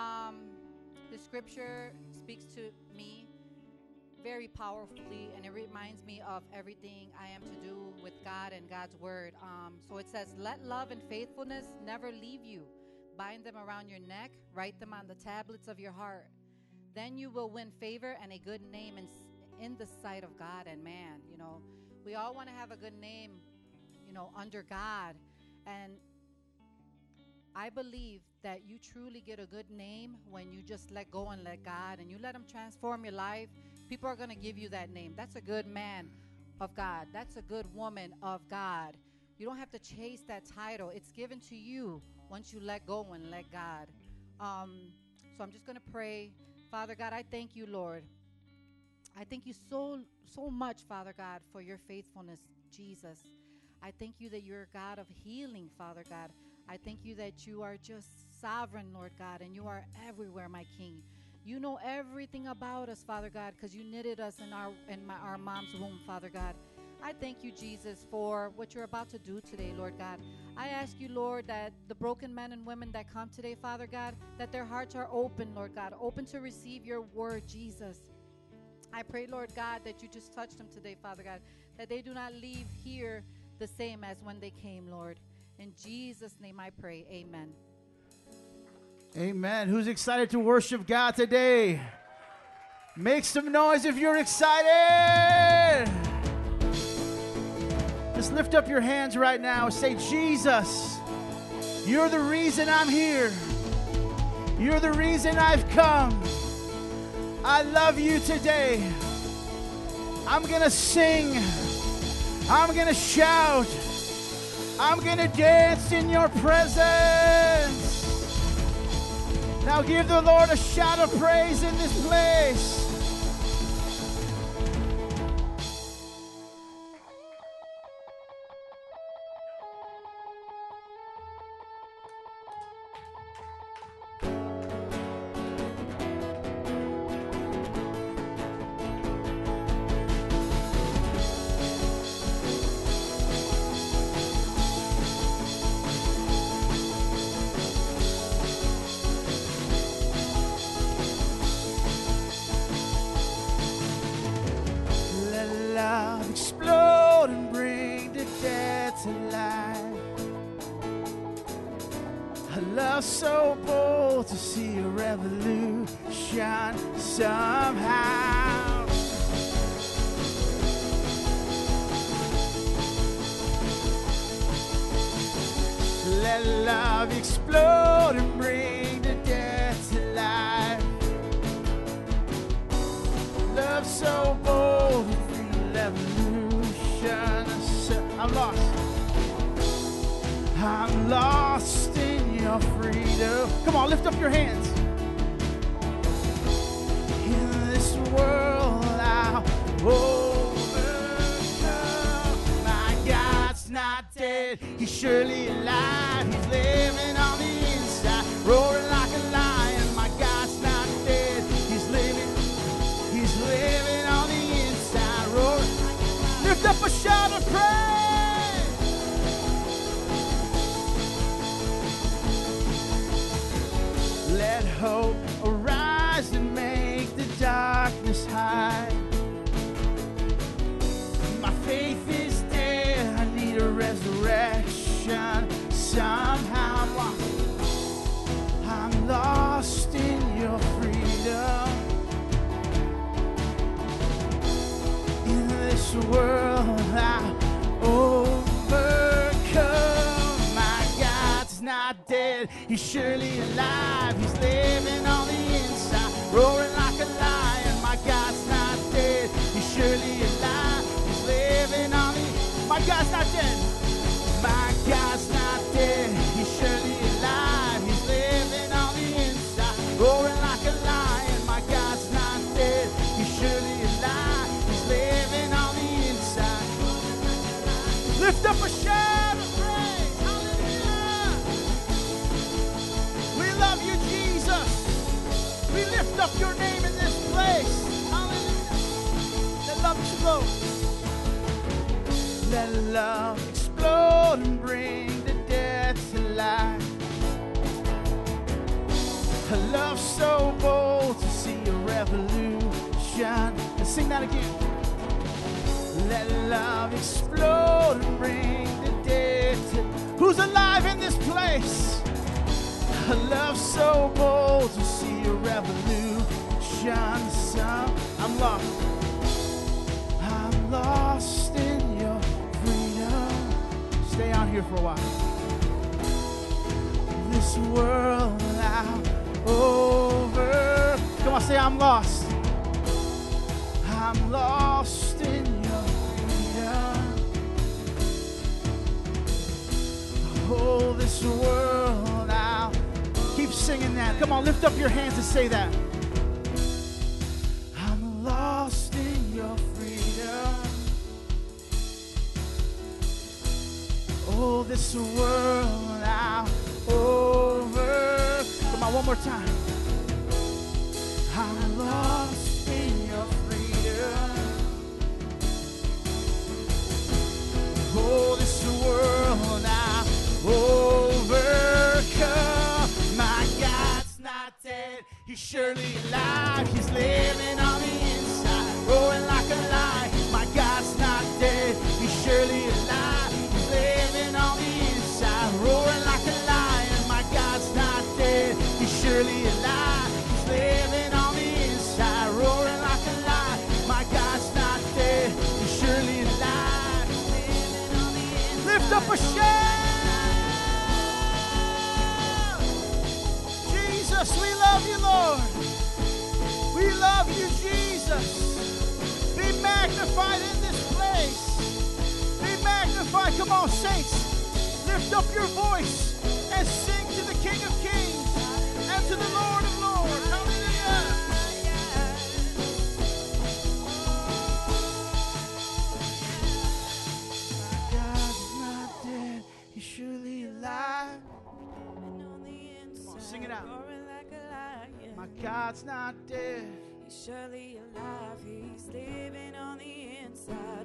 Um, the scripture speaks to me very powerfully, and it reminds me of everything I am to do with God and God's word. Um, so it says, Let love and faithfulness never leave you. Bind them around your neck, write them on the tablets of your heart. Then you will win favor and a good name in, in the sight of God and man. You know, we all want to have a good name, you know, under God. And I believe that you truly get a good name when you just let go and let God and you let Him transform your life. People are going to give you that name. That's a good man of God. That's a good woman of God. You don't have to chase that title, it's given to you once you let go and let God. Um, so I'm just going to pray. Father God, I thank you, Lord. I thank you so, so much, Father God, for your faithfulness, Jesus. I thank you that you're a God of healing, Father God. I thank you that you are just sovereign, Lord God, and you are everywhere, my King. You know everything about us, Father God, because you knitted us in our in my, our mom's womb, Father God. I thank you, Jesus, for what you're about to do today, Lord God. I ask you, Lord, that the broken men and women that come today, Father God, that their hearts are open, Lord God, open to receive your word, Jesus. I pray, Lord God, that you just touch them today, Father God, that they do not leave here the same as when they came, Lord. In Jesus' name I pray. Amen. Amen. Who's excited to worship God today? Make some noise if you're excited. Just lift up your hands right now. Say, Jesus, you're the reason I'm here. You're the reason I've come. I love you today. I'm going to sing. I'm going to shout. I'm going to dance in your presence. Now give the Lord a shout of praise in this place.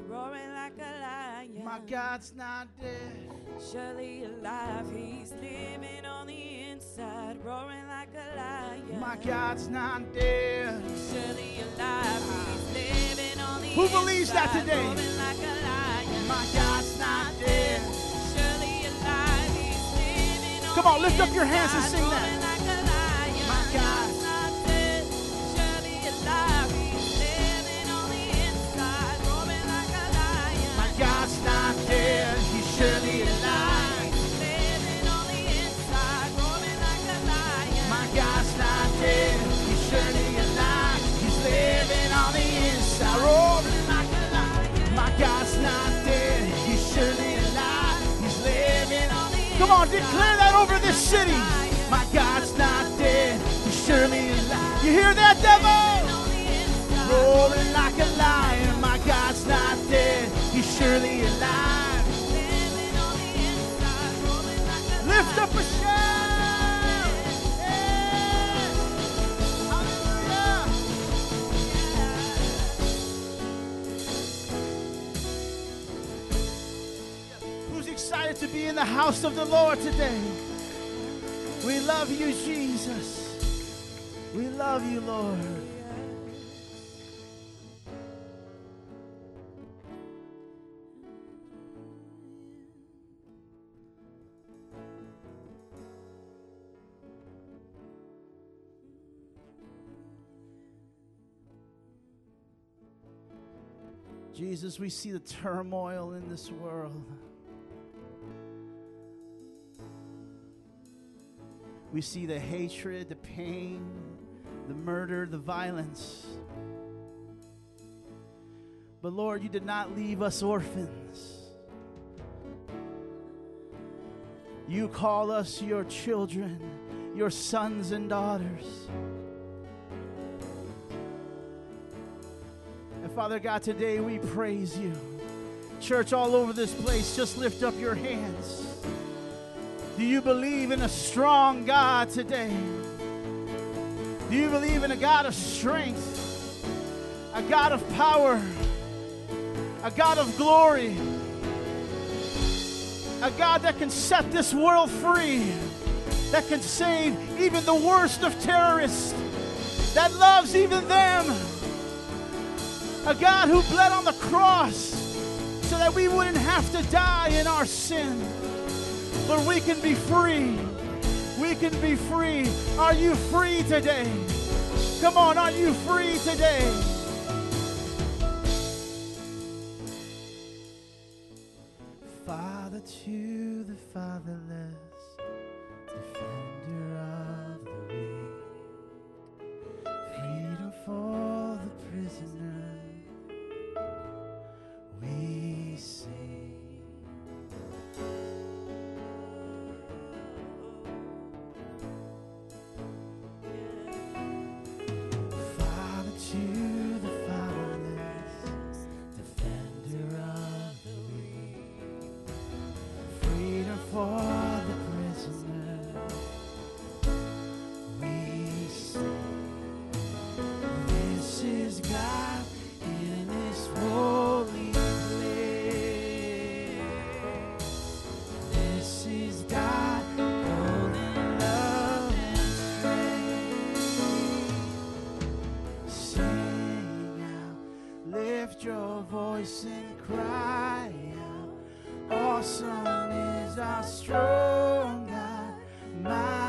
Roaring like a lion. My God's not dead. surely alive. He's living on the inside, roaring like a lion. My God's not dead. surely alive. He's living on the Who believes that today? roaring like a lion. My God's not dead. Surely alive. He's living on Come on, lift up your hands and sing that. Declare that over this city. My God's not dead. He's surely alive. You hear that, devil? Rolling like a be in the house of the Lord today? We love you, Jesus. We love you, Lord. Jesus, we see the turmoil in this world. We see the hatred, the pain, the murder, the violence. But Lord, you did not leave us orphans. You call us your children, your sons and daughters. And Father God, today we praise you. Church all over this place, just lift up your hands. Do you believe in a strong God today? Do you believe in a God of strength, a God of power, a God of glory, a God that can set this world free, that can save even the worst of terrorists, that loves even them, a God who bled on the cross so that we wouldn't have to die in our sin? Lord, we can be free. We can be free. Are you free today? Come on, are you free today? Father to the fatherless. voice and cry out. Awesome is our strong God.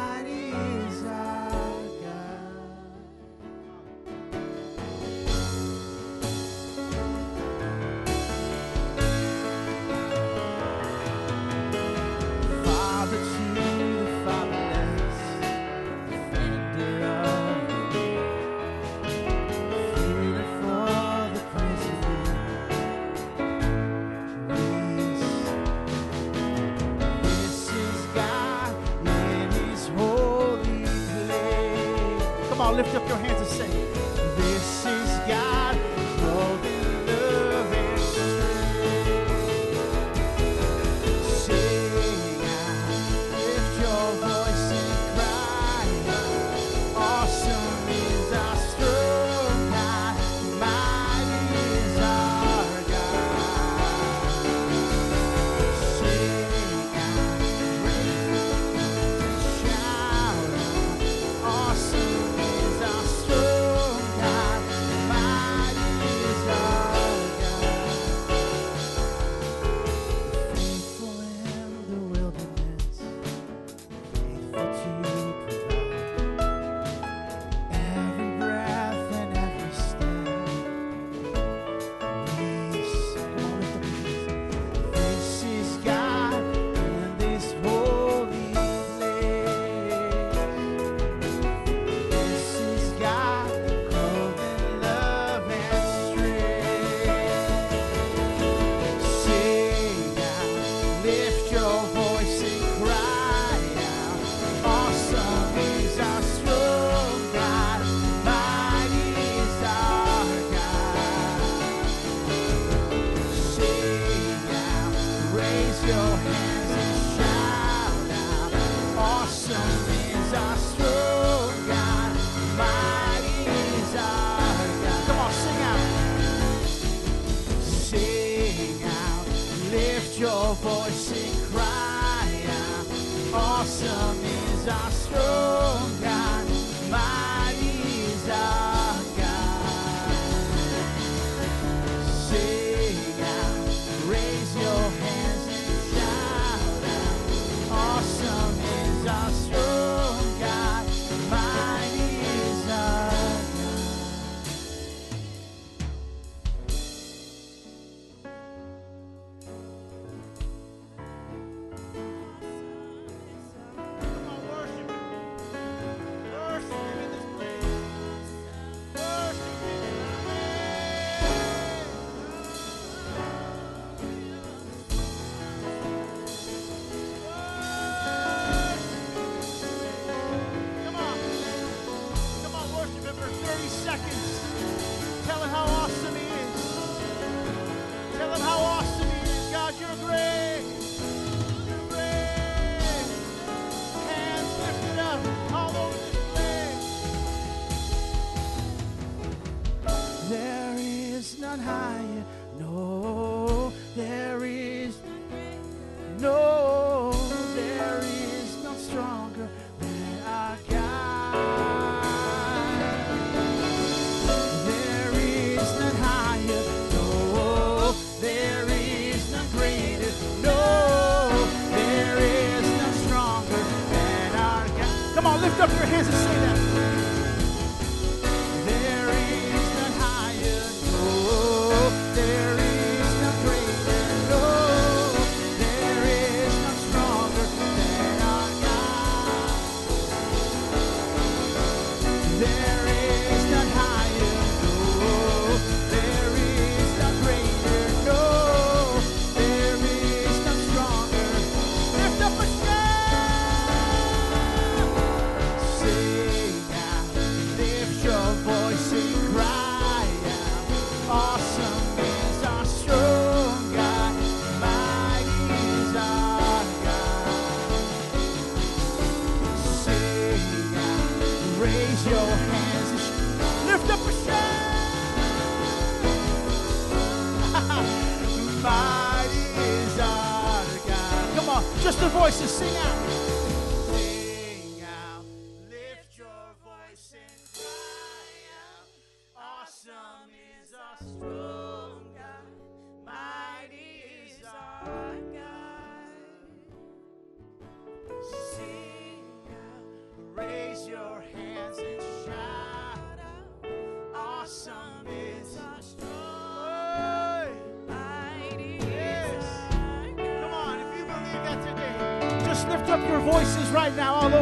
Lift up your hands and say that.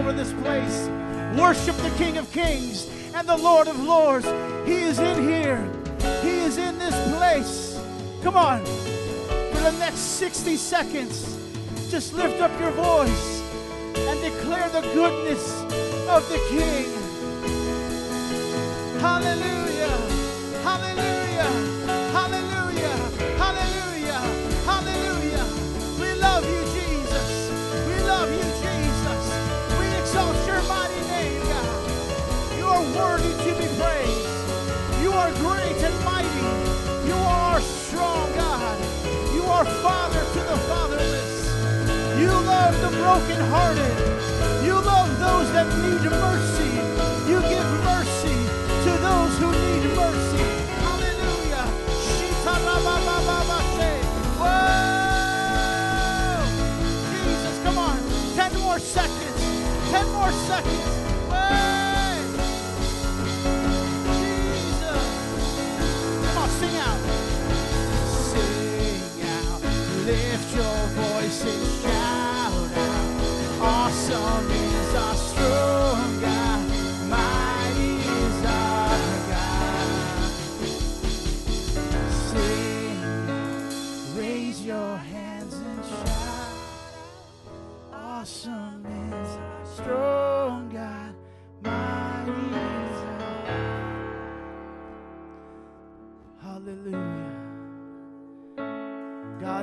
Over this place. Worship the King of Kings and the Lord of Lords. He is in here, He is in this place. Come on, for the next 60 seconds, just lift up your voice and declare the goodness of the King. Hallelujah. Hallelujah. To the fatherless. You love the brokenhearted. You love those that need mercy. You give mercy to those who need mercy. Hallelujah. Whoa! Jesus, come on. Ten more seconds. Ten more seconds. Lift your voice and shout out. Awesome is our strong God, mighty is our God. Sing, raise your hands and shout. Awesome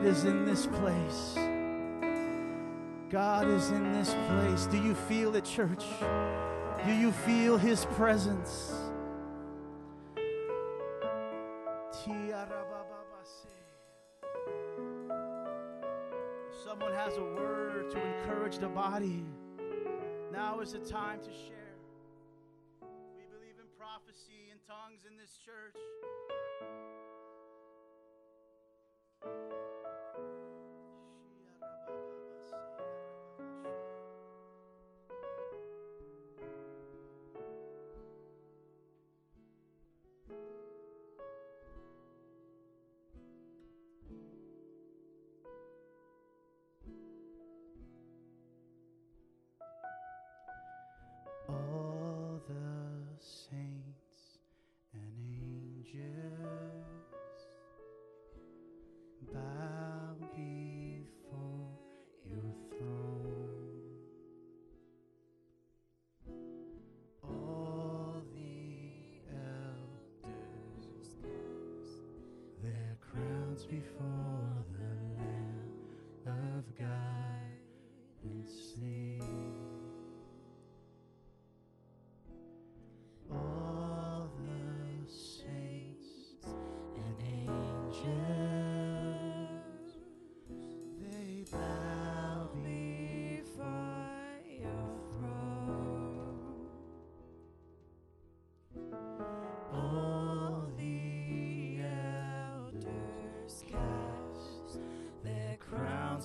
God is in this place. God is in this place. Do you feel it, church? Do you feel his presence? Someone has a word to encourage the body, now is the time to share.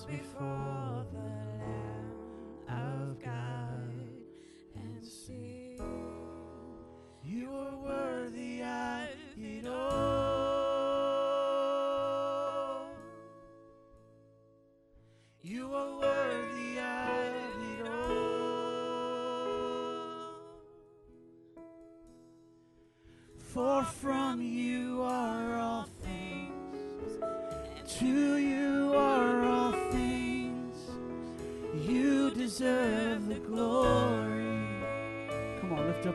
before the Lamb of God and see, You are worthy of it all. You are worthy of it all. For from you are all things. To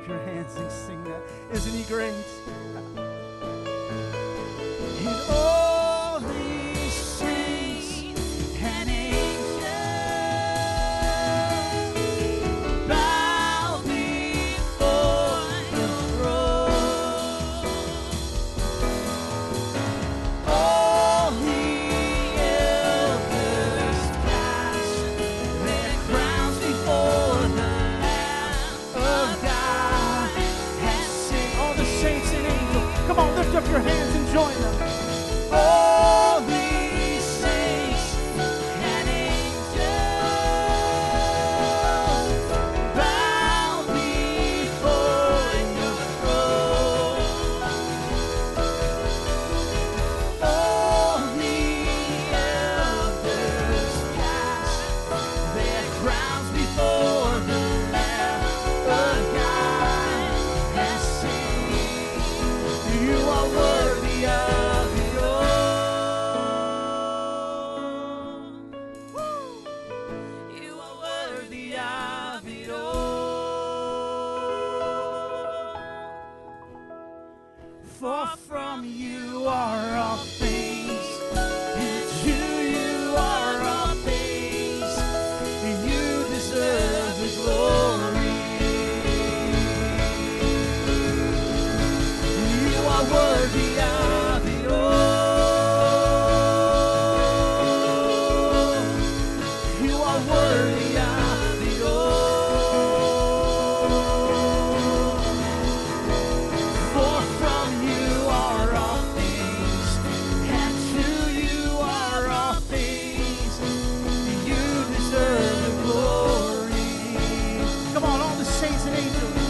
up your hands and sing that. Isn't he great? He's oh, Savior.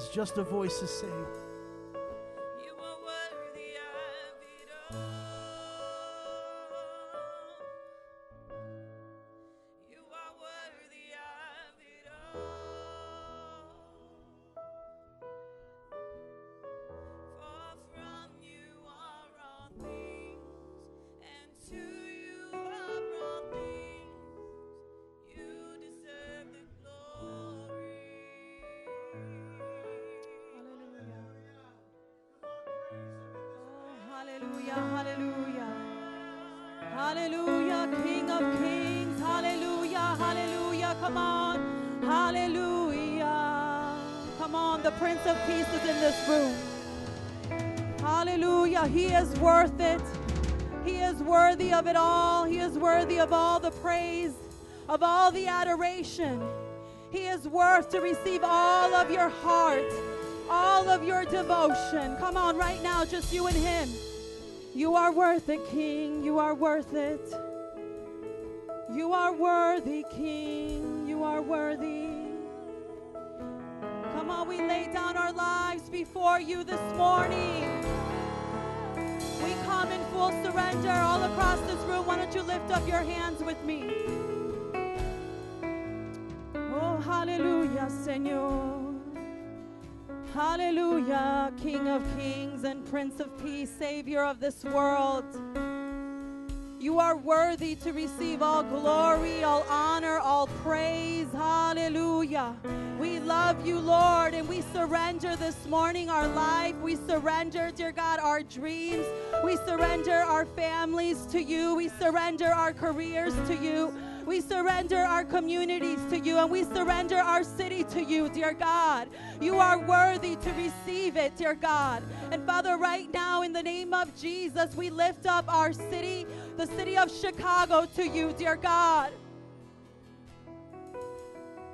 is just a voice to say, of all the adoration. He is worth to receive all of your heart, all of your devotion. Come on, right now, just you and Him. You are worth it, King. You are worth it. You are worthy, King. You are worthy. Come on, we lay down our lives before you this morning. We come in full surrender all across this room. Why don't you lift up your hands with me? Hallelujah, Señor. Hallelujah, King of kings and Prince of peace, Savior of this world. You are worthy to receive all glory, all honor, all praise. Hallelujah. We love you, Lord, and we surrender this morning our life. We surrender, dear God, our dreams. We surrender our families to you. We surrender our careers to you. We surrender our communities to you and we surrender our city to you, dear God. You are worthy to receive it, dear God. And Father, right now, in the name of Jesus, we lift up our city, the city of Chicago, to you, dear God.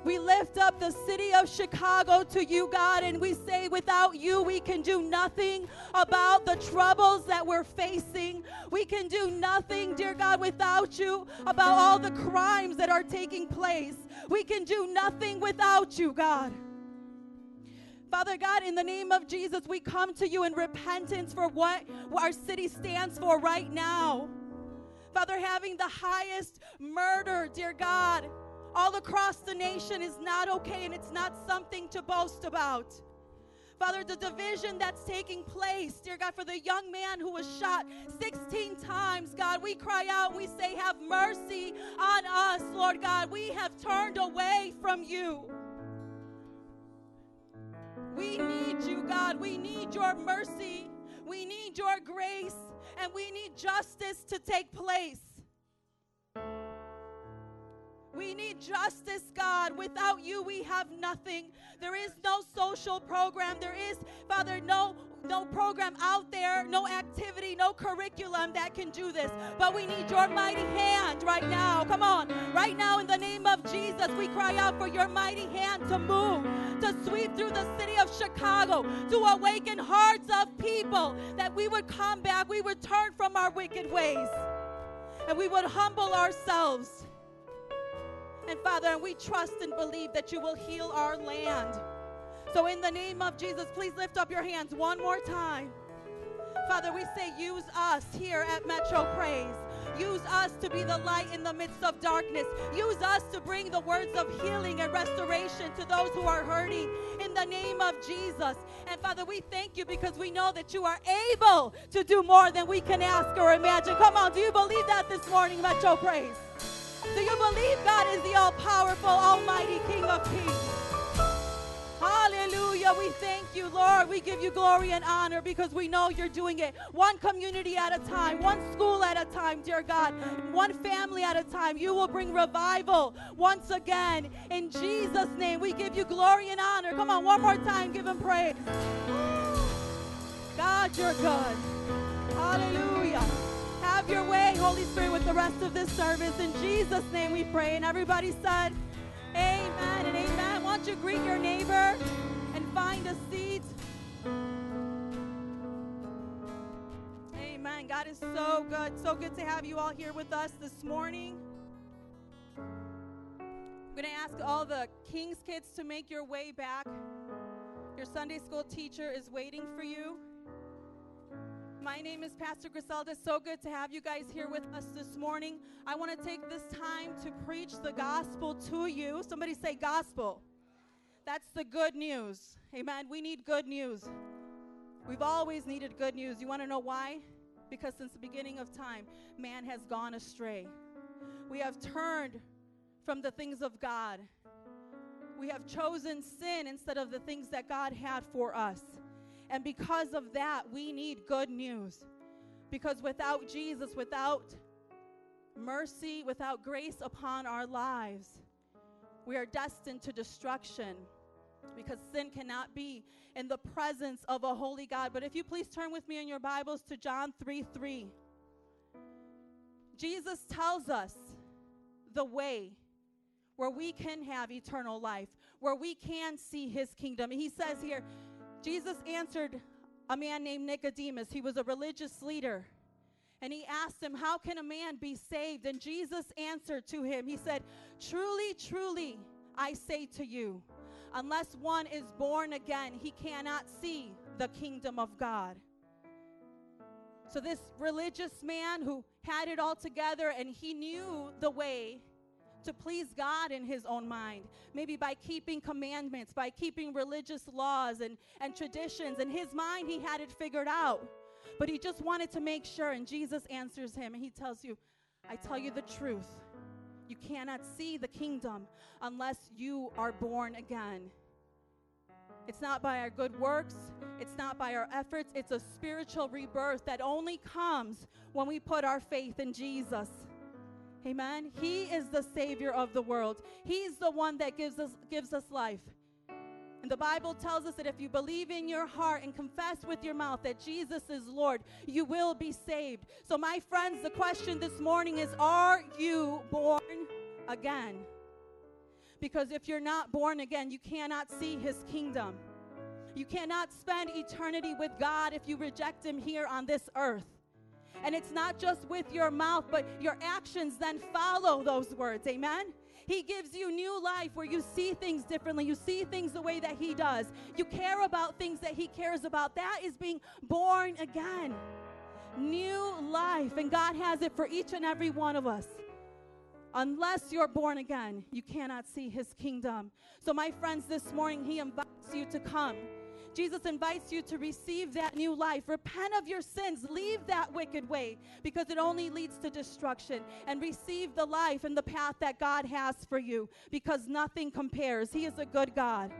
We lift up the city of Chicago to you, God, and we say, without you, we can do nothing about the troubles that we're facing. We can do nothing, dear God, without you about all the crimes that are taking place. We can do nothing without you, God. Father God, in the name of Jesus, we come to you in repentance for what our city stands for right now. Father, having the highest murder, dear God, all across the nation is not okay and it's not something to boast about. Father, the division that's taking place, dear God, for the young man who was shot 16 times, God, we cry out, we say, Have mercy on us, Lord God. We have turned away from you. We need you, God. We need your mercy. We need your grace. And we need justice to take place. We need justice, God. Without you, we have nothing. There is no social program. There is, Father, no no program out there, no activity, no curriculum that can do this. But we need your mighty hand right now. Come on. Right now, in the name of Jesus, we cry out for your mighty hand to move, to sweep through the city of Chicago, to awaken hearts of people that we would come back, we would turn from our wicked ways, and we would humble ourselves. And Father, and we trust and believe that you will heal our land. So, in the name of Jesus, please lift up your hands one more time. Father, we say, use us here at Metro Praise. Use us to be the light in the midst of darkness. Use us to bring the words of healing and restoration to those who are hurting in the name of Jesus. And Father, we thank you because we know that you are able to do more than we can ask or imagine. Come on, do you believe that this morning, Metro Praise? Do you believe God is the all powerful, almighty King of Kings? Hallelujah. We thank you, Lord. We give you glory and honor because we know you're doing it one community at a time, one school at a time, dear God, one family at a time. You will bring revival once again. In Jesus' name, we give you glory and honor. Come on, one more time, give him praise. God, you're good. Hallelujah. Have your way, Holy Spirit, with the rest of this service. In Jesus' name we pray. And everybody said, Amen and amen. Why don't you greet your neighbor and find a seat? Amen. God is so good. So good to have you all here with us this morning. I'm going to ask all the King's kids to make your way back. Your Sunday school teacher is waiting for you. My name is Pastor Griselda. So good to have you guys here with us this morning. I want to take this time to preach the gospel to you. Somebody say gospel. That's the good news. Amen. We need good news. We've always needed good news. You want to know why? Because since the beginning of time, man has gone astray. We have turned from the things of God. We have chosen sin instead of the things that God had for us. And because of that, we need good news. Because without Jesus, without mercy, without grace upon our lives, we are destined to destruction. Because sin cannot be in the presence of a holy God. But if you please turn with me in your Bibles to John 3 3. Jesus tells us the way where we can have eternal life, where we can see his kingdom. He says here, Jesus answered a man named Nicodemus. He was a religious leader. And he asked him, How can a man be saved? And Jesus answered to him, He said, Truly, truly, I say to you, unless one is born again, he cannot see the kingdom of God. So, this religious man who had it all together and he knew the way to please God in his own mind, maybe by keeping commandments, by keeping religious laws and, and traditions. In his mind, he had it figured out. But he just wanted to make sure, and Jesus answers him and he tells you, I tell you the truth. You cannot see the kingdom unless you are born again. It's not by our good works, it's not by our efforts, it's a spiritual rebirth that only comes when we put our faith in Jesus. Amen. He is the savior of the world. He's the one that gives us gives us life. And the Bible tells us that if you believe in your heart and confess with your mouth that Jesus is Lord, you will be saved. So my friends, the question this morning is are you born again? Because if you're not born again, you cannot see his kingdom. You cannot spend eternity with God if you reject him here on this earth. And it's not just with your mouth, but your actions then follow those words. Amen? He gives you new life where you see things differently. You see things the way that He does. You care about things that He cares about. That is being born again. New life. And God has it for each and every one of us. Unless you're born again, you cannot see His kingdom. So, my friends, this morning, He invites you to come. Jesus invites you to receive that new life. Repent of your sins. Leave that wicked way because it only leads to destruction. And receive the life and the path that God has for you because nothing compares. He is a good God.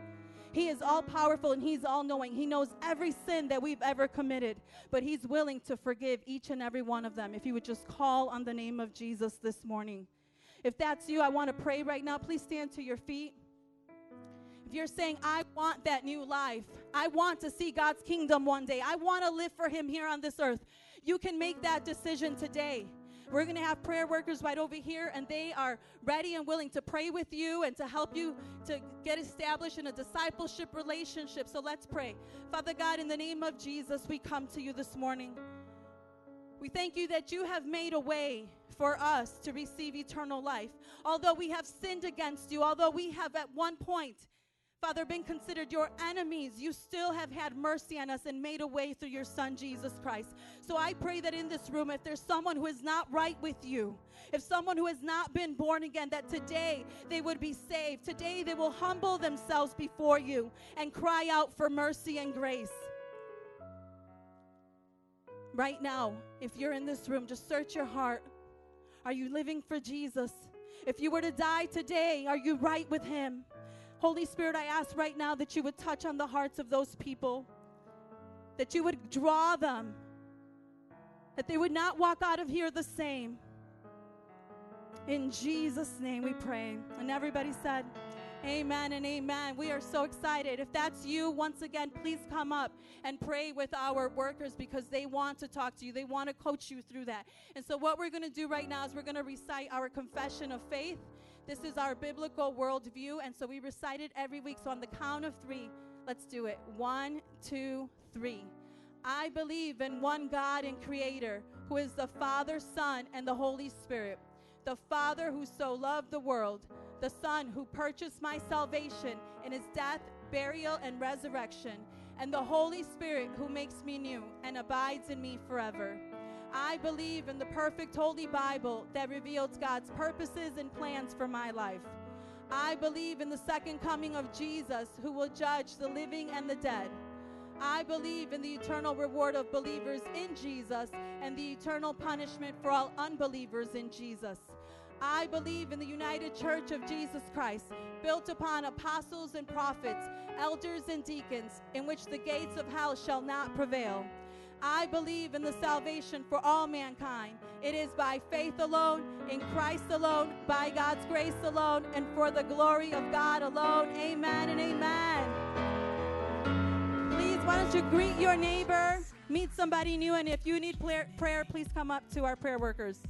He is all powerful and He's all knowing. He knows every sin that we've ever committed, but He's willing to forgive each and every one of them if you would just call on the name of Jesus this morning. If that's you, I want to pray right now. Please stand to your feet. If you're saying, I want that new life, I want to see God's kingdom one day, I want to live for Him here on this earth, you can make that decision today. We're going to have prayer workers right over here, and they are ready and willing to pray with you and to help you to get established in a discipleship relationship. So let's pray. Father God, in the name of Jesus, we come to you this morning. We thank you that you have made a way for us to receive eternal life. Although we have sinned against you, although we have at one point Father, been considered your enemies, you still have had mercy on us and made a way through your Son, Jesus Christ. So I pray that in this room, if there's someone who is not right with you, if someone who has not been born again, that today they would be saved. Today they will humble themselves before you and cry out for mercy and grace. Right now, if you're in this room, just search your heart. Are you living for Jesus? If you were to die today, are you right with Him? Holy Spirit, I ask right now that you would touch on the hearts of those people, that you would draw them, that they would not walk out of here the same. In Jesus' name we pray. And everybody said, Amen and amen. We are so excited. If that's you, once again, please come up and pray with our workers because they want to talk to you. They want to coach you through that. And so, what we're going to do right now is we're going to recite our confession of faith. This is our biblical worldview. And so, we recite it every week. So, on the count of three, let's do it. One, two, three. I believe in one God and Creator who is the Father, Son, and the Holy Spirit. The Father who so loved the world the Son who purchased my salvation in his death, burial, and resurrection, and the Holy Spirit who makes me new and abides in me forever. I believe in the perfect Holy Bible that reveals God's purposes and plans for my life. I believe in the second coming of Jesus who will judge the living and the dead. I believe in the eternal reward of believers in Jesus and the eternal punishment for all unbelievers in Jesus. I believe in the United Church of Jesus Christ, built upon apostles and prophets, elders and deacons, in which the gates of hell shall not prevail. I believe in the salvation for all mankind. It is by faith alone, in Christ alone, by God's grace alone, and for the glory of God alone. Amen and amen. Please, why don't you greet your neighbor, meet somebody new, and if you need prayer, please come up to our prayer workers.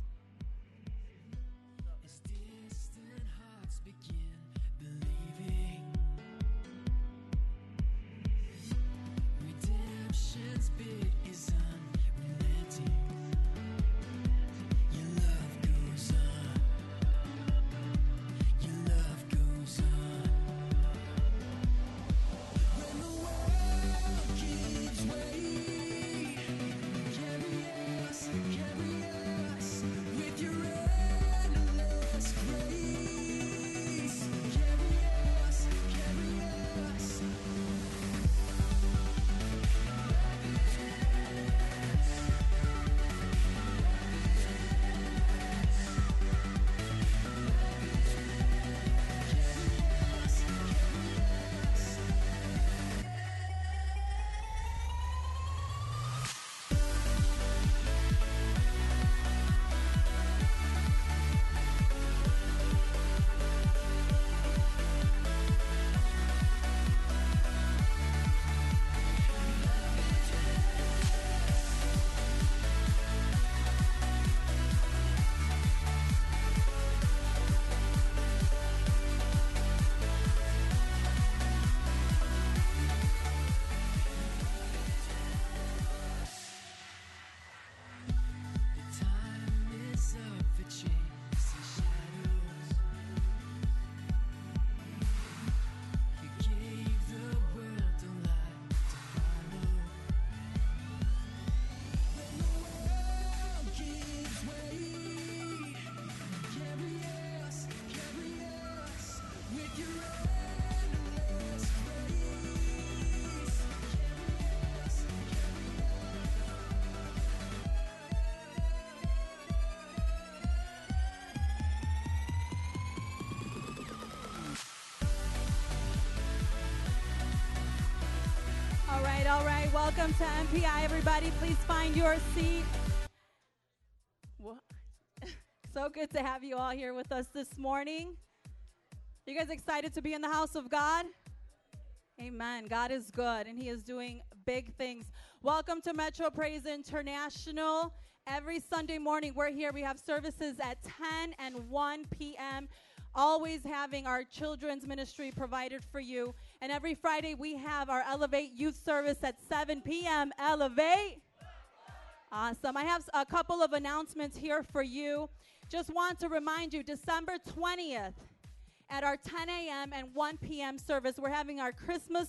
Welcome to MPI, everybody. Please find your seat. So good to have you all here with us this morning. You guys excited to be in the house of God? Amen. God is good and He is doing big things. Welcome to Metro Praise International. Every Sunday morning, we're here. We have services at 10 and 1 p.m. Always having our children's ministry provided for you. And every Friday, we have our Elevate Youth Service at 7 p.m. Elevate. Awesome. I have a couple of announcements here for you. Just want to remind you December 20th at our 10 a.m. and 1 p.m. service, we're having our Christmas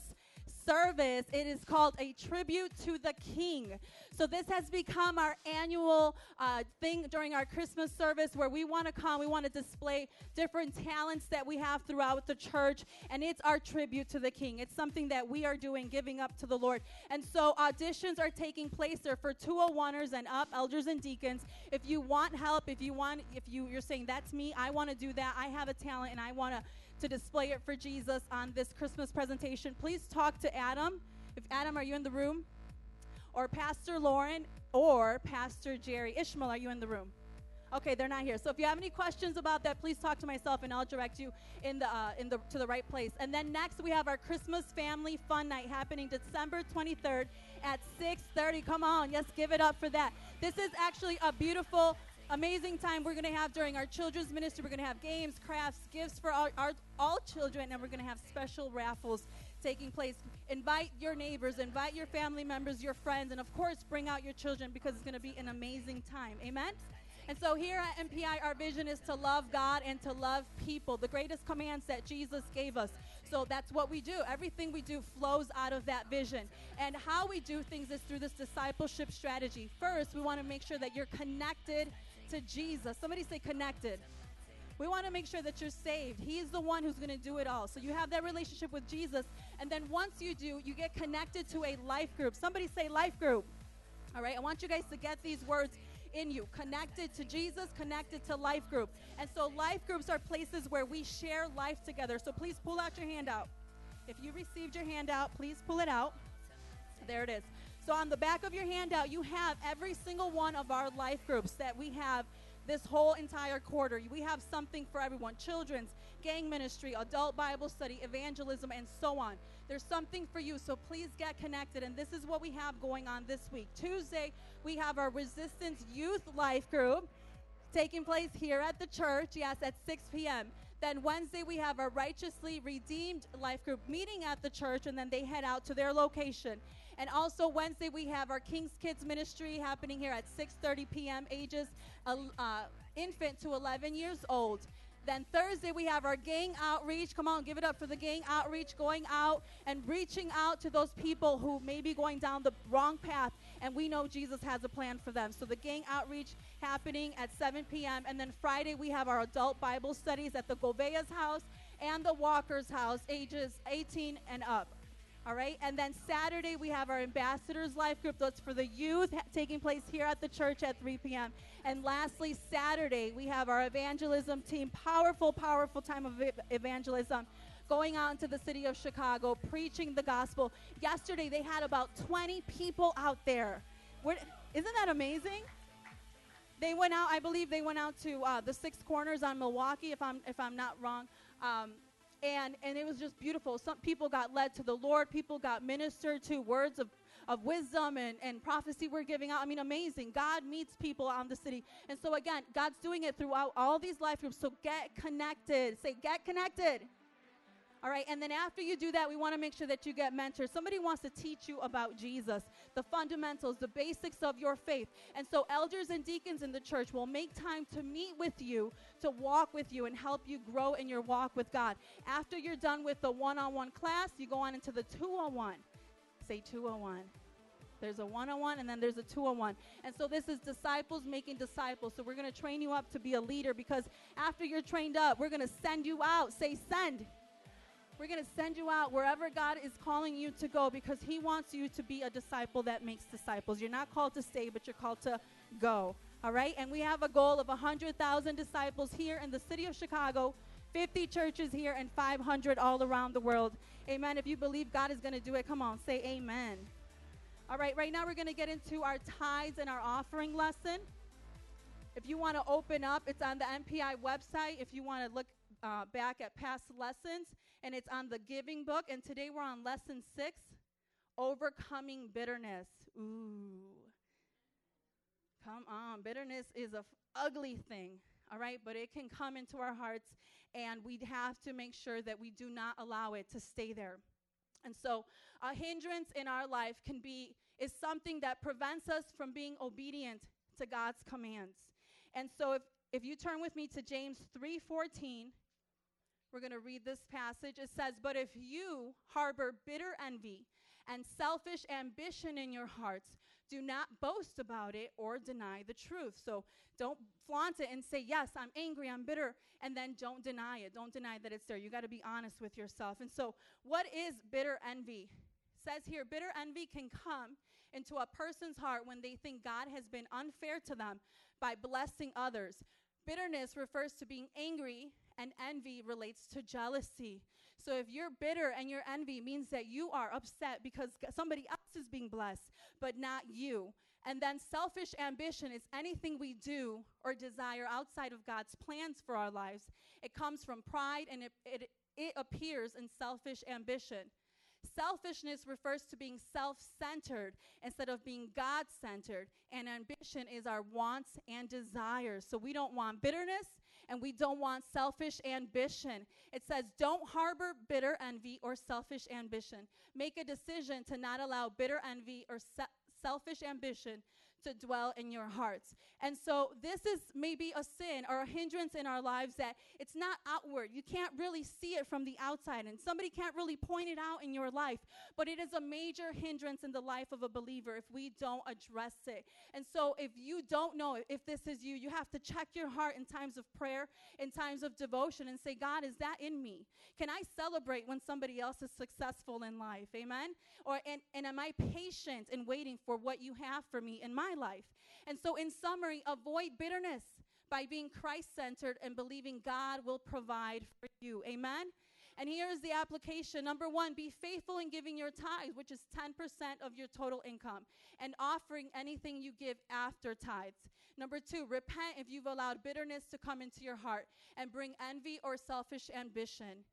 service. It is called A Tribute to the King. So, this has become our annual uh, thing during our Christmas service where we want to come, we want to display different talents that we have throughout the church, and it's our tribute to the King. It's something that we are doing, giving up to the Lord. And so, auditions are taking place there for 201ers and up, elders and deacons. If you want help, if you want, if you, you're saying, that's me, I want to do that, I have a talent, and I want to to display it for Jesus on this Christmas presentation, please talk to Adam. If Adam, are you in the room? Or Pastor Lauren or Pastor Jerry. Ishmael, are you in the room? Okay, they're not here. So if you have any questions about that, please talk to myself and I'll direct you in the uh, in the to the right place. And then next we have our Christmas Family Fun Night happening December 23rd at 6:30. Come on, yes, give it up for that. This is actually a beautiful amazing time we're going to have during our children's ministry. We're going to have games, crafts, gifts for our, our, all children, and we're going to have special raffles taking place. Invite your neighbors, invite your family members, your friends, and of course, bring out your children because it's going to be an amazing time. Amen? And so here at MPI, our vision is to love God and to love people, the greatest commands that Jesus gave us. So that's what we do. Everything we do flows out of that vision. And how we do things is through this discipleship strategy. First, we want to make sure that you're connected to Jesus. Somebody say connected. We want to make sure that you're saved. He's the one who's going to do it all. So you have that relationship with Jesus. And then once you do, you get connected to a life group. Somebody say life group. All right, I want you guys to get these words in you connected to Jesus, connected to life group. And so, life groups are places where we share life together. So, please pull out your handout. If you received your handout, please pull it out. There it is. So, on the back of your handout, you have every single one of our life groups that we have this whole entire quarter. We have something for everyone children's, gang ministry, adult Bible study, evangelism, and so on. There's something for you, so please get connected. And this is what we have going on this week. Tuesday, we have our Resistance Youth Life Group taking place here at the church, yes, at 6 p.m. Then Wednesday, we have our Righteously Redeemed Life Group meeting at the church, and then they head out to their location. And also Wednesday, we have our King's Kids Ministry happening here at 6:30 p.m. Ages uh, uh, infant to 11 years old. Then Thursday, we have our gang outreach. Come on, give it up for the gang outreach, going out and reaching out to those people who may be going down the wrong path. And we know Jesus has a plan for them. So the gang outreach happening at 7 p.m. And then Friday, we have our adult Bible studies at the Govea's house and the Walker's house, ages 18 and up. All right. And then Saturday, we have our Ambassadors Life Group. That's for the youth taking place here at the church at 3 p.m. And lastly, Saturday, we have our evangelism team. Powerful, powerful time of evangelism. Going out into the city of Chicago, preaching the gospel. Yesterday, they had about 20 people out there. Where, isn't that amazing? They went out. I believe they went out to uh, the Six Corners on Milwaukee, if I'm if I'm not wrong. Um, and and it was just beautiful. Some people got led to the Lord. People got ministered to. Words of of wisdom and, and prophecy we're giving out. I mean, amazing. God meets people on the city. And so, again, God's doing it throughout all these life groups. So get connected. Say, get connected. All right, and then after you do that, we want to make sure that you get mentors. Somebody wants to teach you about Jesus, the fundamentals, the basics of your faith. And so, elders and deacons in the church will make time to meet with you, to walk with you, and help you grow in your walk with God. After you're done with the one on one class, you go on into the two on one. Say 201. There's a 101 and then there's a 201. And so this is disciples making disciples. So we're going to train you up to be a leader because after you're trained up, we're going to send you out. Say send. We're going to send you out wherever God is calling you to go because He wants you to be a disciple that makes disciples. You're not called to stay, but you're called to go. All right? And we have a goal of 100,000 disciples here in the city of Chicago, 50 churches here, and 500 all around the world. Amen. If you believe God is going to do it, come on, say amen. All right, right now we're going to get into our tithes and our offering lesson. If you want to open up, it's on the MPI website. If you want to look uh, back at past lessons, and it's on the giving book. And today we're on lesson six overcoming bitterness. Ooh. Come on. Bitterness is a f- ugly thing, all right? But it can come into our hearts, and we have to make sure that we do not allow it to stay there. And so, a hindrance in our life can be is something that prevents us from being obedient to God's commands. And so if if you turn with me to James 3:14, we're going to read this passage. It says, "But if you harbor bitter envy and selfish ambition in your hearts, do not boast about it or deny the truth." So don't flaunt it and say, "Yes, I'm angry, I'm bitter," and then don't deny it. Don't deny that it's there. You got to be honest with yourself. And so, what is bitter envy? says here bitter envy can come into a person's heart when they think God has been unfair to them by blessing others. Bitterness refers to being angry, and envy relates to jealousy. So if you're bitter and your envy means that you are upset because somebody else is being blessed, but not you. And then selfish ambition is anything we do or desire outside of God's plans for our lives. It comes from pride and it, it, it appears in selfish ambition. Selfishness refers to being self centered instead of being God centered. And ambition is our wants and desires. So we don't want bitterness and we don't want selfish ambition. It says, don't harbor bitter envy or selfish ambition. Make a decision to not allow bitter envy or se- selfish ambition to dwell in your hearts. And so this is maybe a sin or a hindrance in our lives that it's not outward. You can't really see it from the outside and somebody can't really point it out in your life, but it is a major hindrance in the life of a believer if we don't address it. And so if you don't know if this is you, you have to check your heart in times of prayer, in times of devotion and say, God, is that in me? Can I celebrate when somebody else is successful in life? Amen. Or and, and am I patient in waiting for what you have for me in my life? And so, in summary, avoid bitterness by being Christ centered and believing God will provide for you. Amen. And here is the application. Number one, be faithful in giving your tithe, which is 10% of your total income, and offering anything you give after tithes. Number two, repent if you've allowed bitterness to come into your heart and bring envy or selfish ambition.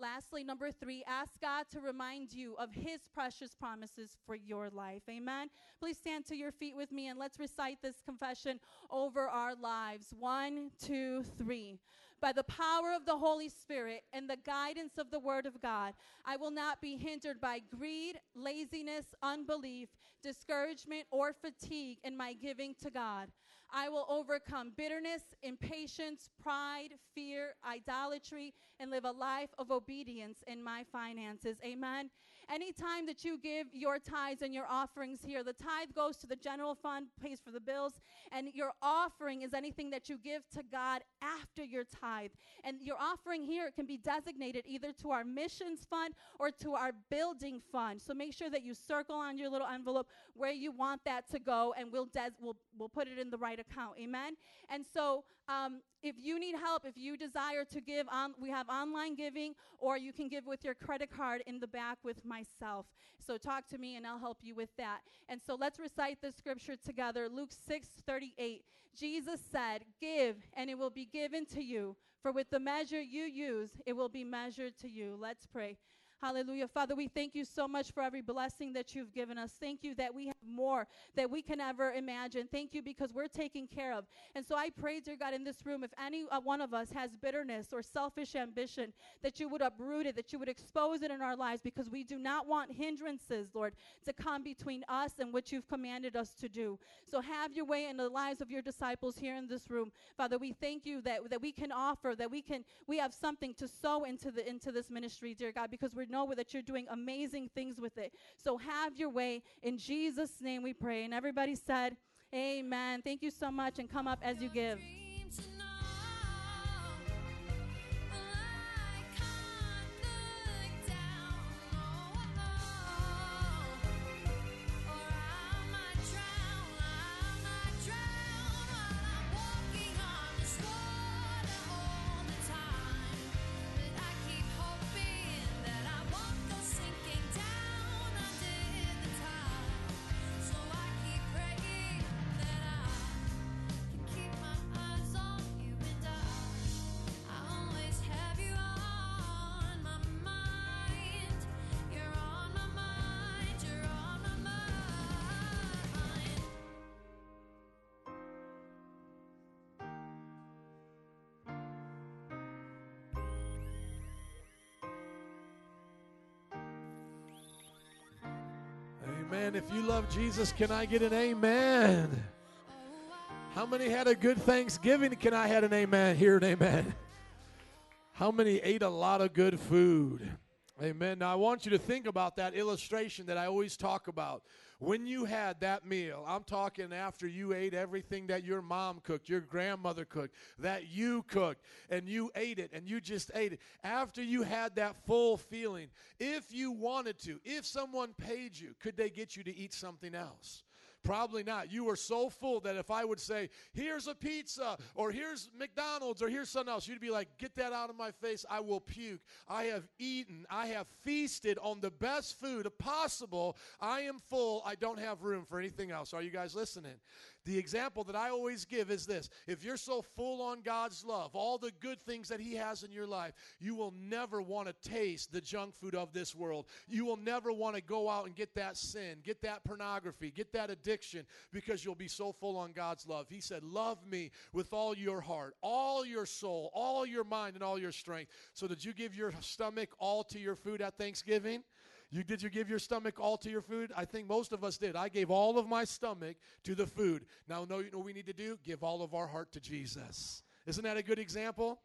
Lastly, number three, ask God to remind you of His precious promises for your life. Amen. Please stand to your feet with me and let's recite this confession over our lives. One, two, three. By the power of the Holy Spirit and the guidance of the Word of God, I will not be hindered by greed, laziness, unbelief, discouragement, or fatigue in my giving to God. I will overcome bitterness, impatience, pride, fear, idolatry, and live a life of obedience in my finances. Amen. Anytime that you give your tithes and your offerings here, the tithe goes to the general fund, pays for the bills, and your offering is anything that you give to God after your tithe. And your offering here can be designated either to our missions fund or to our building fund. So make sure that you circle on your little envelope where you want that to go, and we'll des- we'll, we'll put it in the right account. Amen. And so um, if you need help, if you desire to give on, we have online giving, or you can give with your credit card in the back with myself. So talk to me and I'll help you with that. And so let's recite the scripture together. Luke 6 38. Jesus said, Give, and it will be given to you. For with the measure you use, it will be measured to you. Let's pray. Hallelujah. Father, we thank you so much for every blessing that you've given us. Thank you that we have more that we can ever imagine. Thank you because we're taken care of. And so I pray, dear God, in this room, if any uh, one of us has bitterness or selfish ambition, that you would uproot it, that you would expose it in our lives because we do not want hindrances, Lord, to come between us and what you've commanded us to do. So have your way in the lives of your disciples here in this room. Father, we thank you that, that we can offer, that we can we have something to sow into the into this ministry, dear God, because we know that you're doing amazing things with it. So have your way. In Jesus' name we pray. And everybody said, Amen. Thank you so much. And come up as you give. Amen. If you love Jesus, can I get an amen? How many had a good Thanksgiving? Can I had an amen? Hear an amen. How many ate a lot of good food? Amen. Now I want you to think about that illustration that I always talk about. When you had that meal, I'm talking after you ate everything that your mom cooked, your grandmother cooked, that you cooked, and you ate it, and you just ate it. After you had that full feeling, if you wanted to, if someone paid you, could they get you to eat something else? Probably not. You were so full that if I would say, here's a pizza, or here's McDonald's, or here's something else, you'd be like, get that out of my face. I will puke. I have eaten. I have feasted on the best food possible. I am full. I don't have room for anything else. Are you guys listening? The example that I always give is this if you're so full on God's love, all the good things that He has in your life, you will never want to taste the junk food of this world. You will never want to go out and get that sin, get that pornography, get that addiction because you'll be so full on God's love. He said, Love me with all your heart, all your soul, all your mind, and all your strength. So, did you give your stomach all to your food at Thanksgiving? You did you give your stomach all to your food? I think most of us did. I gave all of my stomach to the food. Now, know you know what we need to do? Give all of our heart to Jesus. Isn't that a good example?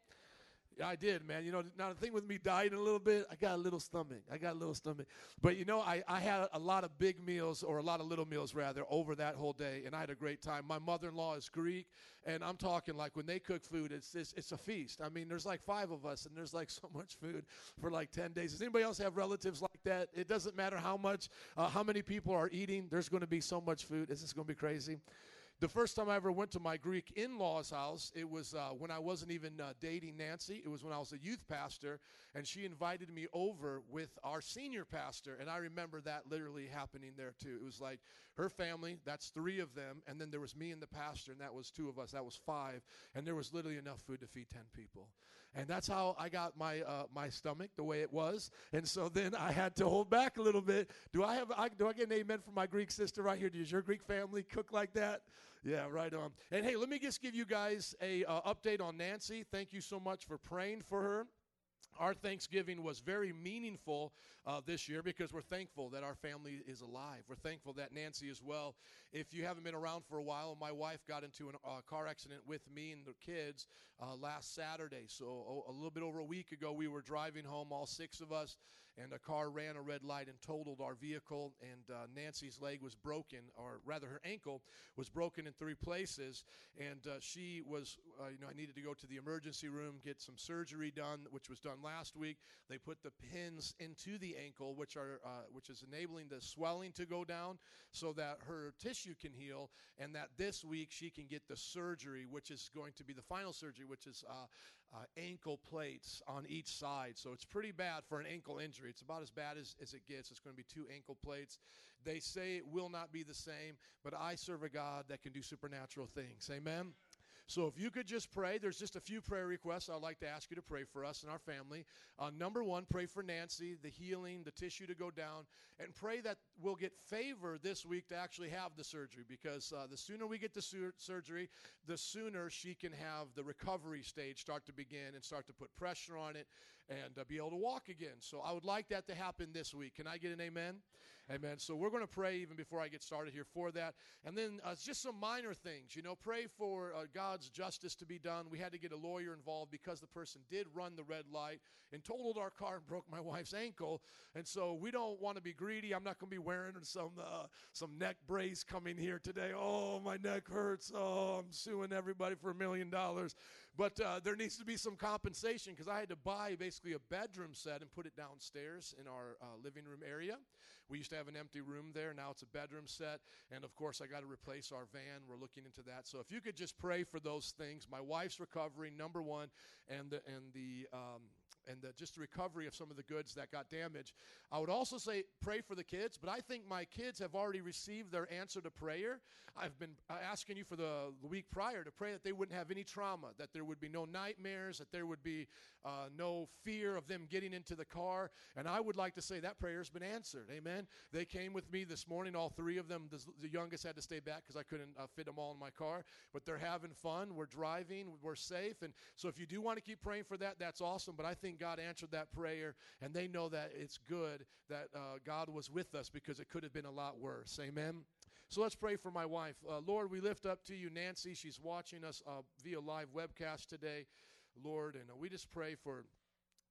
Yeah, I did, man. You know, now the thing with me dieting a little bit, I got a little stomach. I got a little stomach. But you know, I, I had a lot of big meals, or a lot of little meals rather, over that whole day, and I had a great time. My mother in law is Greek, and I'm talking like when they cook food, it's, it's it's a feast. I mean, there's like five of us, and there's like so much food for like 10 days. Does anybody else have relatives like that? It doesn't matter how much, uh, how many people are eating, there's going to be so much food. Is this going to be crazy? The first time I ever went to my Greek in law's house, it was uh, when I wasn't even uh, dating Nancy. It was when I was a youth pastor, and she invited me over with our senior pastor. And I remember that literally happening there too. It was like her family, that's three of them, and then there was me and the pastor, and that was two of us, that was five. And there was literally enough food to feed 10 people. And that's how I got my uh, my stomach the way it was. And so then I had to hold back a little bit. Do I have I, do I get an amen from my Greek sister right here? Does your Greek family cook like that? Yeah, right on. And hey, let me just give you guys a uh, update on Nancy. Thank you so much for praying for her. Our Thanksgiving was very meaningful uh, this year because we're thankful that our family is alive. We're thankful that Nancy is well. If you haven't been around for a while, my wife got into a uh, car accident with me and the kids uh, last Saturday. So, oh, a little bit over a week ago, we were driving home, all six of us, and a car ran a red light and totaled our vehicle. And uh, Nancy's leg was broken, or rather, her ankle was broken in three places. And uh, she was, uh, you know, I needed to go to the emergency room, get some surgery done, which was done last week. They put the pins into the ankle, which are, uh, which is enabling the swelling to go down, so that her tissue can heal, and that this week she can get the surgery, which is going to be the final surgery, which is. Uh, ankle plates on each side. So it's pretty bad for an ankle injury. It's about as bad as, as it gets. It's going to be two ankle plates. They say it will not be the same, but I serve a God that can do supernatural things. Amen. So if you could just pray, there's just a few prayer requests I'd like to ask you to pray for us and our family. Uh, number one, pray for Nancy, the healing, the tissue to go down, and pray that we'll get favor this week to actually have the surgery because uh, the sooner we get the sur- surgery, the sooner she can have the recovery stage start to begin and start to put pressure on it and uh, be able to walk again. So I would like that to happen this week. Can I get an amen? Amen. So we're going to pray even before I get started here for that. And then uh, just some minor things. You know, pray for uh, God's justice to be done. We had to get a lawyer involved because the person did run the red light and totaled our car and broke my wife's ankle. And so we don't want to be greedy. I'm not going to be wearing some uh, some neck brace coming here today. Oh, my neck hurts. Oh, I'm suing everybody for a million dollars. But uh, there needs to be some compensation because I had to buy basically a bedroom set and put it downstairs in our uh, living room area. We used to have an empty room there. Now it's a bedroom set. And of course, I got to replace our van. We're looking into that. So if you could just pray for those things. My wife's recovery, number one, and the, and the, um, and the, just the recovery of some of the goods that got damaged. I would also say pray for the kids, but I think my kids have already received their answer to prayer. I've been asking you for the, the week prior to pray that they wouldn't have any trauma, that there would be no nightmares, that there would be uh, no fear of them getting into the car. And I would like to say that prayer has been answered. Amen. They came with me this morning, all three of them. The, the youngest had to stay back because I couldn't uh, fit them all in my car, but they're having fun. We're driving, we're safe. And so if you do want to keep praying for that, that's awesome. But I think God answered that prayer, and they know that it's good that uh, God was with us because it could have been a lot worse. Amen. So let's pray for my wife. Uh, Lord, we lift up to you Nancy. She's watching us uh, via live webcast today, Lord, and uh, we just pray for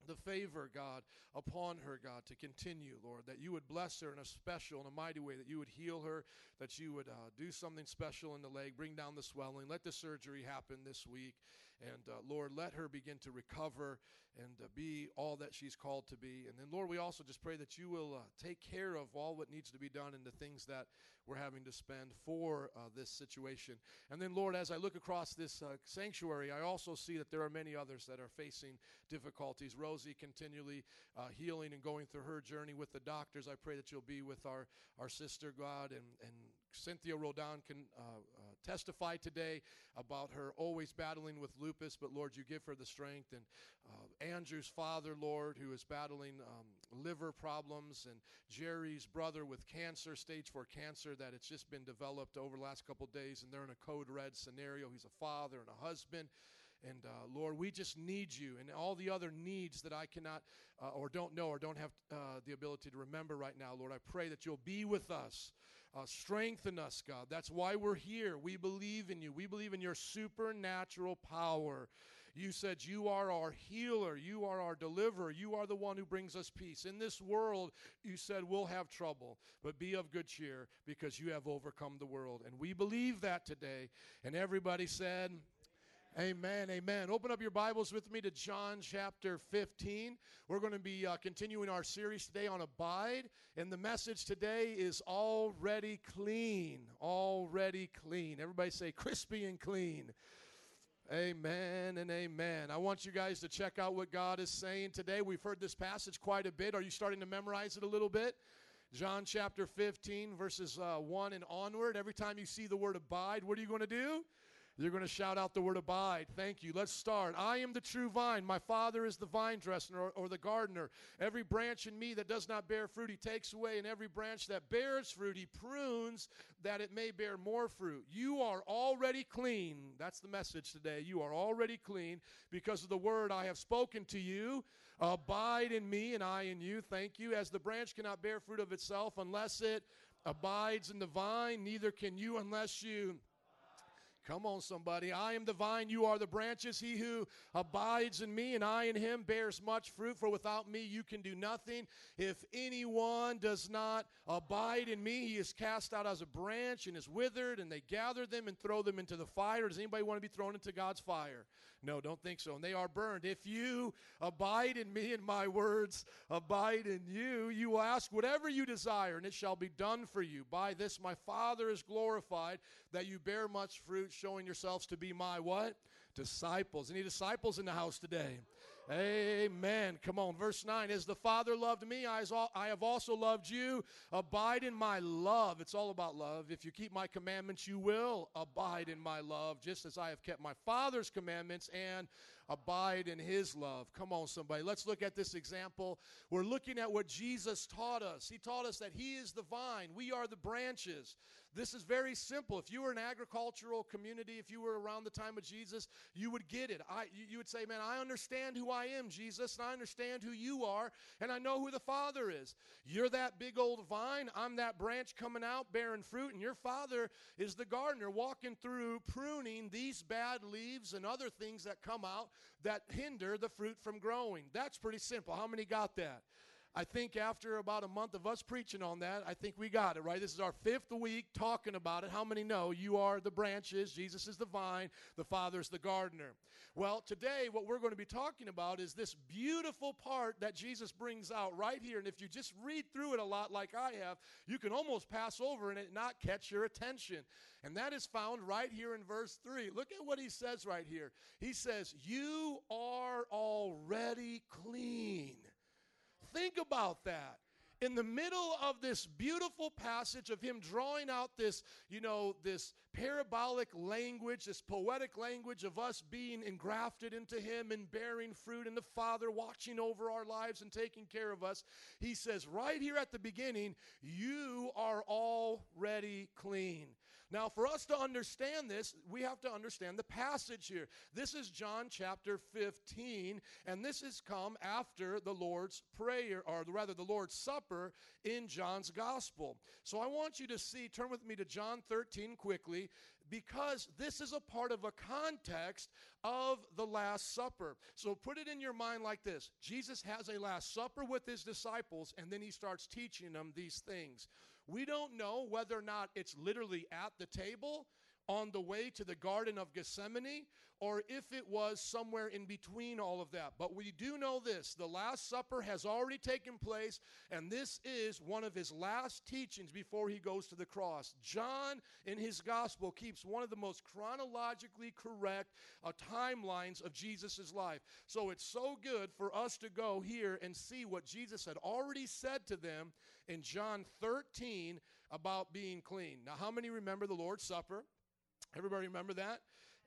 the favor, God, upon her, God, to continue, Lord, that you would bless her in a special and a mighty way, that you would heal her, that you would uh, do something special in the leg, bring down the swelling, let the surgery happen this week, and uh, Lord, let her begin to recover and uh, be all that she's called to be. And then, Lord, we also just pray that you will uh, take care of all what needs to be done and the things that we're having to spend for uh, this situation. And then, Lord, as I look across this uh, sanctuary, I also see that there are many others that are facing difficulties. Rosie continually uh, healing and going through her journey with the doctors. I pray that you'll be with our, our sister, God, and, and Cynthia Rodon can testify today about her always battling with lupus, but Lord, you give her the strength. And uh, Andrew's father, Lord, who is battling um, liver problems, and Jerry's brother with cancer, stage four cancer, that it's just been developed over the last couple days, and they're in a code red scenario. He's a father and a husband. And uh, Lord, we just need you and all the other needs that I cannot uh, or don't know or don't have uh, the ability to remember right now. Lord, I pray that you'll be with us. Uh, strengthen us, God. That's why we're here. We believe in you. We believe in your supernatural power. You said you are our healer. You are our deliverer. You are the one who brings us peace. In this world, you said we'll have trouble, but be of good cheer because you have overcome the world. And we believe that today. And everybody said, Amen, amen. Open up your Bibles with me to John chapter 15. We're going to be uh, continuing our series today on Abide, and the message today is already clean. Already clean. Everybody say crispy and clean. Amen and amen. I want you guys to check out what God is saying today. We've heard this passage quite a bit. Are you starting to memorize it a little bit? John chapter 15, verses uh, 1 and onward. Every time you see the word abide, what are you going to do? You're going to shout out the word abide. Thank you. Let's start. I am the true vine. My Father is the vine dresser or, or, the gardener. Every branch in me that does not bear fruit, he takes away, and every branch that bears fruit, he prunes that it may bear more fruit. You are already clean. That's the message today. You are already clean because of the word I have spoken to you. Abide in me, and I in you. Thank you. As the branch cannot bear fruit of itself unless it abides in the vine, neither can you unless you Come on, somebody. I am the vine, you are the branches. He who abides in me and I in him bears much fruit, for without me you can do nothing. If anyone does not abide in me, he is cast out as a branch and is withered, and they gather them and throw them into the fire. Does anybody want to be thrown into God's fire? No, don't think so. And they are burned. If you abide in me and my words abide in you, you will ask whatever you desire, and it shall be done for you. By this my Father is glorified, that you bear much fruit, showing yourselves to be my what? Disciples. Any disciples in the house today? Amen. Come on, verse 9. As the Father loved me, I have also loved you. Abide in my love. It's all about love. If you keep my commandments, you will abide in my love, just as I have kept my Father's commandments and abide in his love. Come on, somebody. Let's look at this example. We're looking at what Jesus taught us. He taught us that he is the vine, we are the branches. This is very simple. If you were an agricultural community, if you were around the time of Jesus, you would get it. I, you, would say, Man, I understand who I am, Jesus, and I understand who you are, and I know who the Father is. You're that big old vine, I'm that branch coming out bearing fruit, and your Father is the gardener walking through pruning these bad leaves and other things that come out that hinder the fruit from growing. That's pretty simple. How many got that? I think after about a month of us preaching on that, I think we got it, right? This is our fifth week talking about it. How many know you are the branches, Jesus is the vine, the Father's the gardener? Well, today, what we're going to be talking about is this beautiful part that Jesus brings out right here. And if you just read through it a lot, like I have, you can almost pass over and it not catch your attention. And that is found right here in verse 3. Look at what he says right here. He says, You are already clean. Think about that. In the middle of this beautiful passage of him drawing out this, you know, this parabolic language, this poetic language of us being engrafted into him and bearing fruit and the Father watching over our lives and taking care of us, he says right here at the beginning, you are already clean. Now, for us to understand this, we have to understand the passage here. This is John chapter 15, and this has come after the Lord's Prayer, or rather, the Lord's Supper in John's Gospel. So I want you to see, turn with me to John 13 quickly, because this is a part of a context of the Last Supper. So put it in your mind like this Jesus has a Last Supper with his disciples, and then he starts teaching them these things. We don't know whether or not it's literally at the table on the way to the Garden of Gethsemane or if it was somewhere in between all of that. But we do know this the Last Supper has already taken place, and this is one of his last teachings before he goes to the cross. John, in his gospel, keeps one of the most chronologically correct uh, timelines of Jesus' life. So it's so good for us to go here and see what Jesus had already said to them in John 13 about being clean. Now, how many remember the Lord's Supper? Everybody remember that?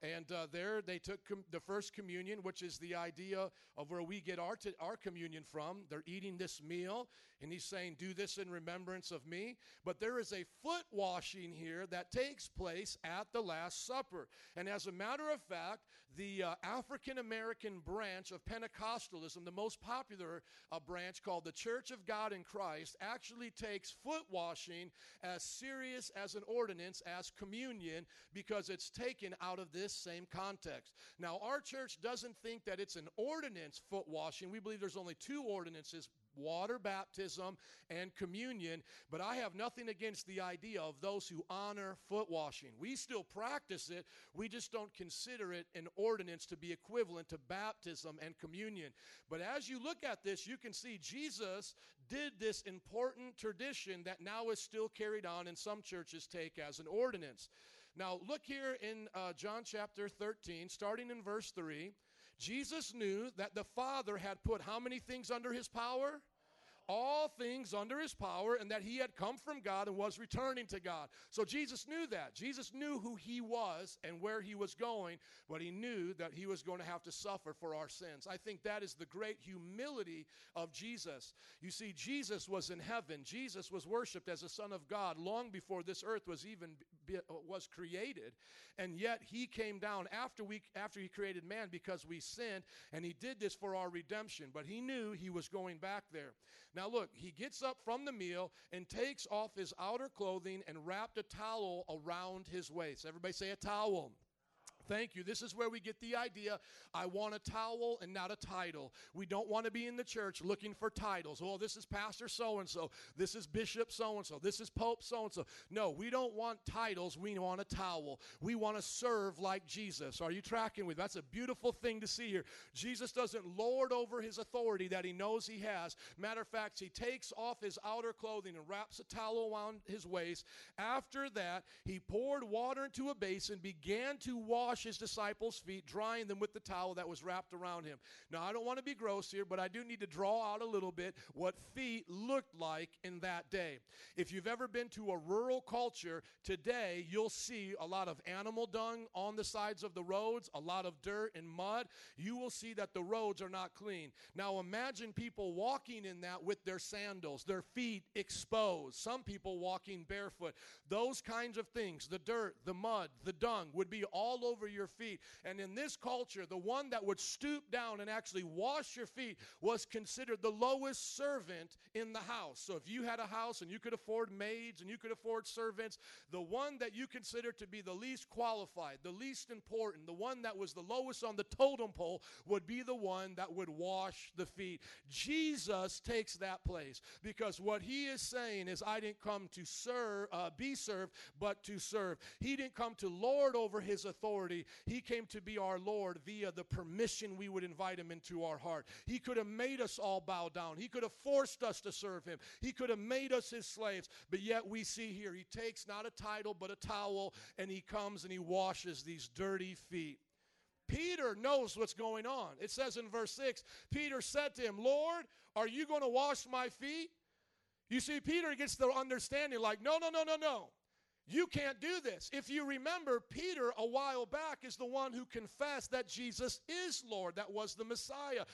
And uh, there they took com- the first communion, which is the idea of where we get our, t- our communion from. They're eating this meal, and he's saying, Do this in remembrance of me. But there is a foot washing here that takes place at the Last Supper. And as a matter of fact, the uh, African American branch of Pentecostalism, the most popular uh, branch called the Church of God in Christ, actually takes foot washing as serious as an ordinance as communion because it's taken out of this same context. Now, our church doesn't think that it's an ordinance foot washing. We believe there's only two ordinances water baptism and communion, but I have nothing against the idea of those who honor foot washing. We still practice it, we just don't consider it an ordinance to be equivalent to baptism and communion. But as you look at this, you can see Jesus did this important tradition that now is still carried on and some churches take as an ordinance. Now, look here in uh, John chapter 13, starting in verse 3. Jesus knew that the Father had put how many things under his power? all things under his power and that he had come from God and was returning to God. So Jesus knew that. Jesus knew who he was and where he was going, but he knew that he was going to have to suffer for our sins. I think that is the great humility of Jesus. You see, Jesus was in heaven. Jesus was worshiped as a son of God long before this earth was even be, uh, was created, and yet he came down after we after he created man because we sinned, and he did this for our redemption. But he knew he was going back there. Now, look, he gets up from the meal and takes off his outer clothing and wrapped a towel around his waist. Everybody say a towel. Thank you. This is where we get the idea. I want a towel and not a title. We don't want to be in the church looking for titles. Oh, this is Pastor so and so. This is Bishop so and so. This is Pope so and so. No, we don't want titles. We want a towel. We want to serve like Jesus. Are you tracking with? That's a beautiful thing to see here. Jesus doesn't lord over his authority that he knows he has. Matter of fact, he takes off his outer clothing and wraps a towel around his waist. After that, he poured water into a basin, began to wash his disciples' feet, drying them with the towel that was wrapped around him. Now, I don't want to be gross here, but I do need to draw out a little bit what feet looked like in that day. If you've ever been to a rural culture, today you'll see a lot of animal dung on the sides of the roads, a lot of dirt and mud. You will see that the roads are not clean. Now, imagine people walking in that with their sandals, their feet exposed, some people walking barefoot. Those kinds of things, the dirt, the mud, the dung, would be all over your feet. And in this culture, the one that would stoop down and actually wash your feet was considered the lowest servant in the house. So if you had a house and you could afford maids and you could afford servants, the one that you considered to be the least qualified, the least important, the one that was the lowest on the totem pole would be the one that would wash the feet. Jesus takes that place because what he is saying is, I didn't come to serve, uh, be served, but to serve. He didn't come to lord over his authority. He came to be our Lord via the permission we would invite him into our heart. He could have made us all bow down. He could have forced us to serve him. He could have made us his slaves. But yet we see here, he takes not a title, but a towel, and he comes and he washes these dirty feet. Peter knows what's going on. It says in verse 6 Peter said to him, Lord, are you going to wash my feet? You see, Peter gets the understanding like, no, no, no, no, no. You can't do this. If you remember, Peter a while back is the one who confessed that Jesus is Lord, that was the Messiah.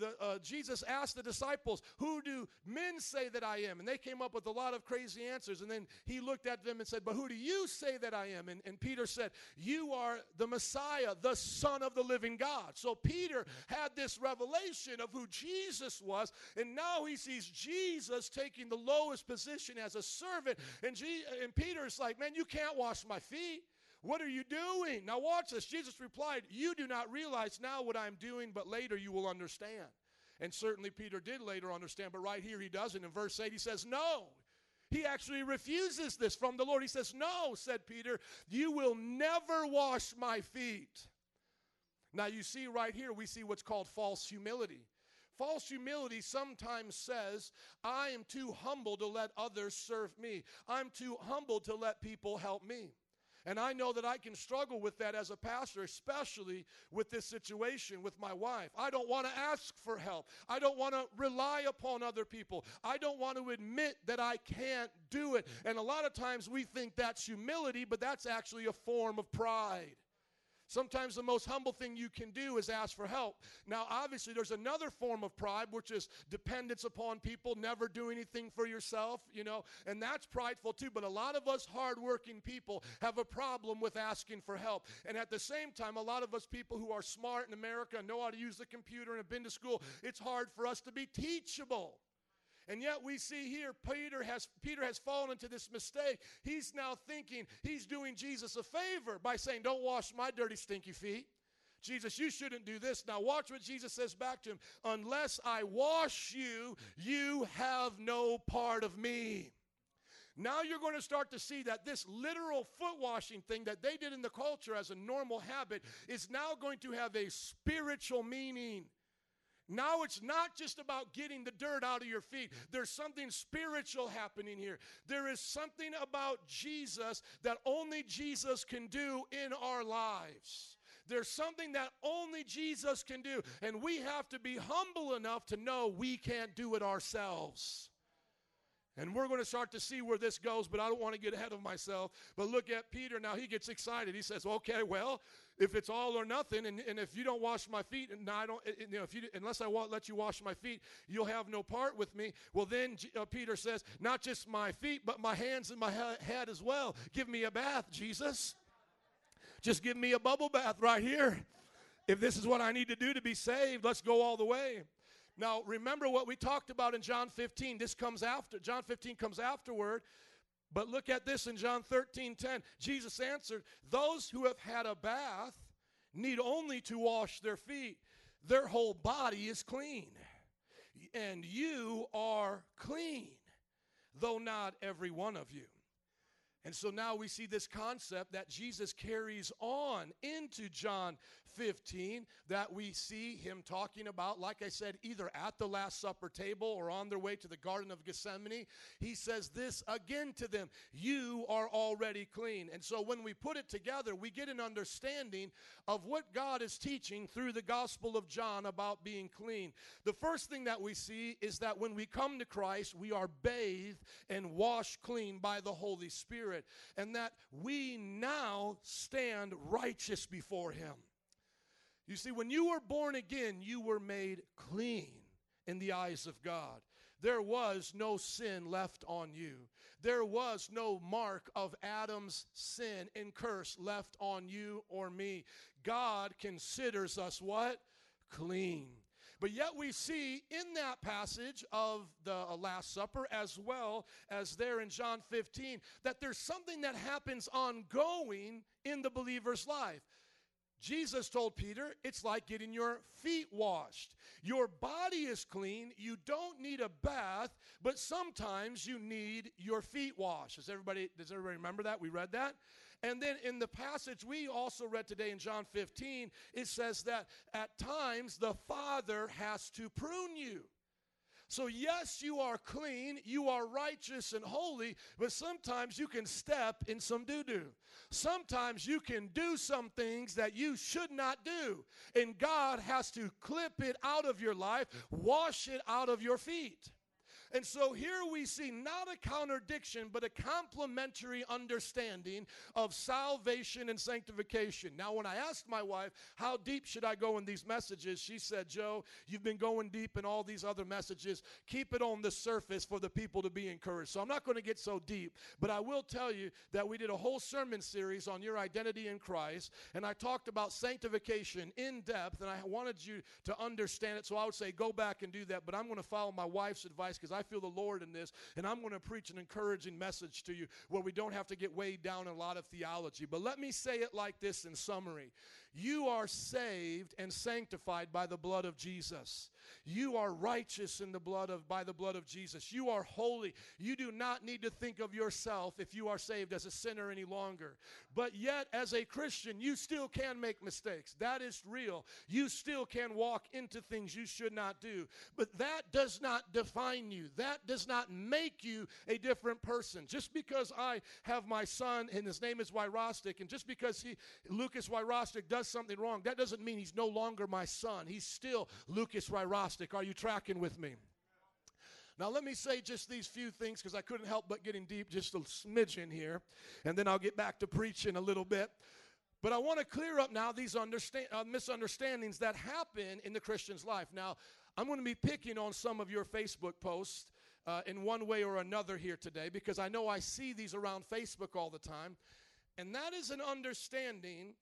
The, uh, Jesus asked the disciples, Who do men say that I am? And they came up with a lot of crazy answers. And then he looked at them and said, But who do you say that I am? And, and Peter said, You are the Messiah, the Son of the living God. So Peter had this revelation of who Jesus was. And now he sees Jesus taking the lowest position as a servant. And, Je- and Peter's like, Man, you can't wash my feet. What are you doing? Now, watch this. Jesus replied, You do not realize now what I'm doing, but later you will understand. And certainly Peter did later understand, but right here he doesn't. In verse 8, he says, No. He actually refuses this from the Lord. He says, No, said Peter, you will never wash my feet. Now, you see right here, we see what's called false humility. False humility sometimes says, I am too humble to let others serve me. I'm too humble to let people help me. And I know that I can struggle with that as a pastor, especially with this situation with my wife. I don't want to ask for help. I don't want to rely upon other people. I don't want to admit that I can't do it. And a lot of times we think that's humility, but that's actually a form of pride. Sometimes the most humble thing you can do is ask for help. Now, obviously, there's another form of pride, which is dependence upon people, never do anything for yourself, you know, and that's prideful too. But a lot of us hardworking people have a problem with asking for help. And at the same time, a lot of us people who are smart in America know how to use the computer and have been to school, it's hard for us to be teachable. And yet we see here Peter has Peter has fallen into this mistake. He's now thinking he's doing Jesus a favor by saying, "Don't wash my dirty stinky feet." Jesus, you shouldn't do this. Now watch what Jesus says back to him. Unless I wash you, you have no part of me. Now you're going to start to see that this literal foot washing thing that they did in the culture as a normal habit is now going to have a spiritual meaning. Now it's not just about getting the dirt out of your feet. There's something spiritual happening here. There is something about Jesus that only Jesus can do in our lives. There's something that only Jesus can do. And we have to be humble enough to know we can't do it ourselves. And we're going to start to see where this goes, but I don't want to get ahead of myself. But look at Peter now. He gets excited. He says, Okay, well, if it's all or nothing, and, and if you don't wash my feet, and I don't, you know, if you, unless I let you wash my feet, you'll have no part with me. Well, then uh, Peter says, Not just my feet, but my hands and my head as well. Give me a bath, Jesus. Just give me a bubble bath right here. If this is what I need to do to be saved, let's go all the way. Now, remember what we talked about in John 15. This comes after. John 15 comes afterward. But look at this in John 13 10. Jesus answered, Those who have had a bath need only to wash their feet, their whole body is clean. And you are clean, though not every one of you. And so now we see this concept that Jesus carries on into John 15 that we see him talking about, like I said, either at the Last Supper table or on their way to the Garden of Gethsemane. He says this again to them You are already clean. And so when we put it together, we get an understanding of what God is teaching through the Gospel of John about being clean. The first thing that we see is that when we come to Christ, we are bathed and washed clean by the Holy Spirit, and that we now stand righteous before Him. You see, when you were born again, you were made clean in the eyes of God. There was no sin left on you. There was no mark of Adam's sin and curse left on you or me. God considers us what? Clean. But yet we see in that passage of the uh, Last Supper, as well as there in John 15, that there's something that happens ongoing in the believer's life. Jesus told Peter, it's like getting your feet washed. Your body is clean. You don't need a bath, but sometimes you need your feet washed. Does everybody, does everybody remember that? We read that? And then in the passage we also read today in John 15, it says that at times the Father has to prune you. So, yes, you are clean, you are righteous and holy, but sometimes you can step in some doo doo. Sometimes you can do some things that you should not do. And God has to clip it out of your life, wash it out of your feet. And so here we see not a contradiction, but a complementary understanding of salvation and sanctification. Now, when I asked my wife, how deep should I go in these messages? She said, Joe, you've been going deep in all these other messages. Keep it on the surface for the people to be encouraged. So I'm not going to get so deep, but I will tell you that we did a whole sermon series on your identity in Christ, and I talked about sanctification in depth, and I wanted you to understand it. So I would say, go back and do that, but I'm going to follow my wife's advice because I feel the Lord in this, and I'm going to preach an encouraging message to you where we don't have to get weighed down in a lot of theology. But let me say it like this in summary You are saved and sanctified by the blood of Jesus. You are righteous in the blood of by the blood of Jesus. You are holy. You do not need to think of yourself if you are saved as a sinner any longer. But yet as a Christian, you still can make mistakes. That is real. You still can walk into things you should not do. But that does not define you. That does not make you a different person. Just because I have my son and his name is Wyrostic and just because he Lucas Wyrostic does something wrong, that doesn't mean he's no longer my son. He's still Lucas Wyrostic. Are you tracking with me? Now, let me say just these few things because I couldn't help but getting deep just a smidgen here, and then I'll get back to preaching a little bit. But I want to clear up now these understand, uh, misunderstandings that happen in the Christian's life. Now, I'm going to be picking on some of your Facebook posts uh, in one way or another here today because I know I see these around Facebook all the time. And that is an understanding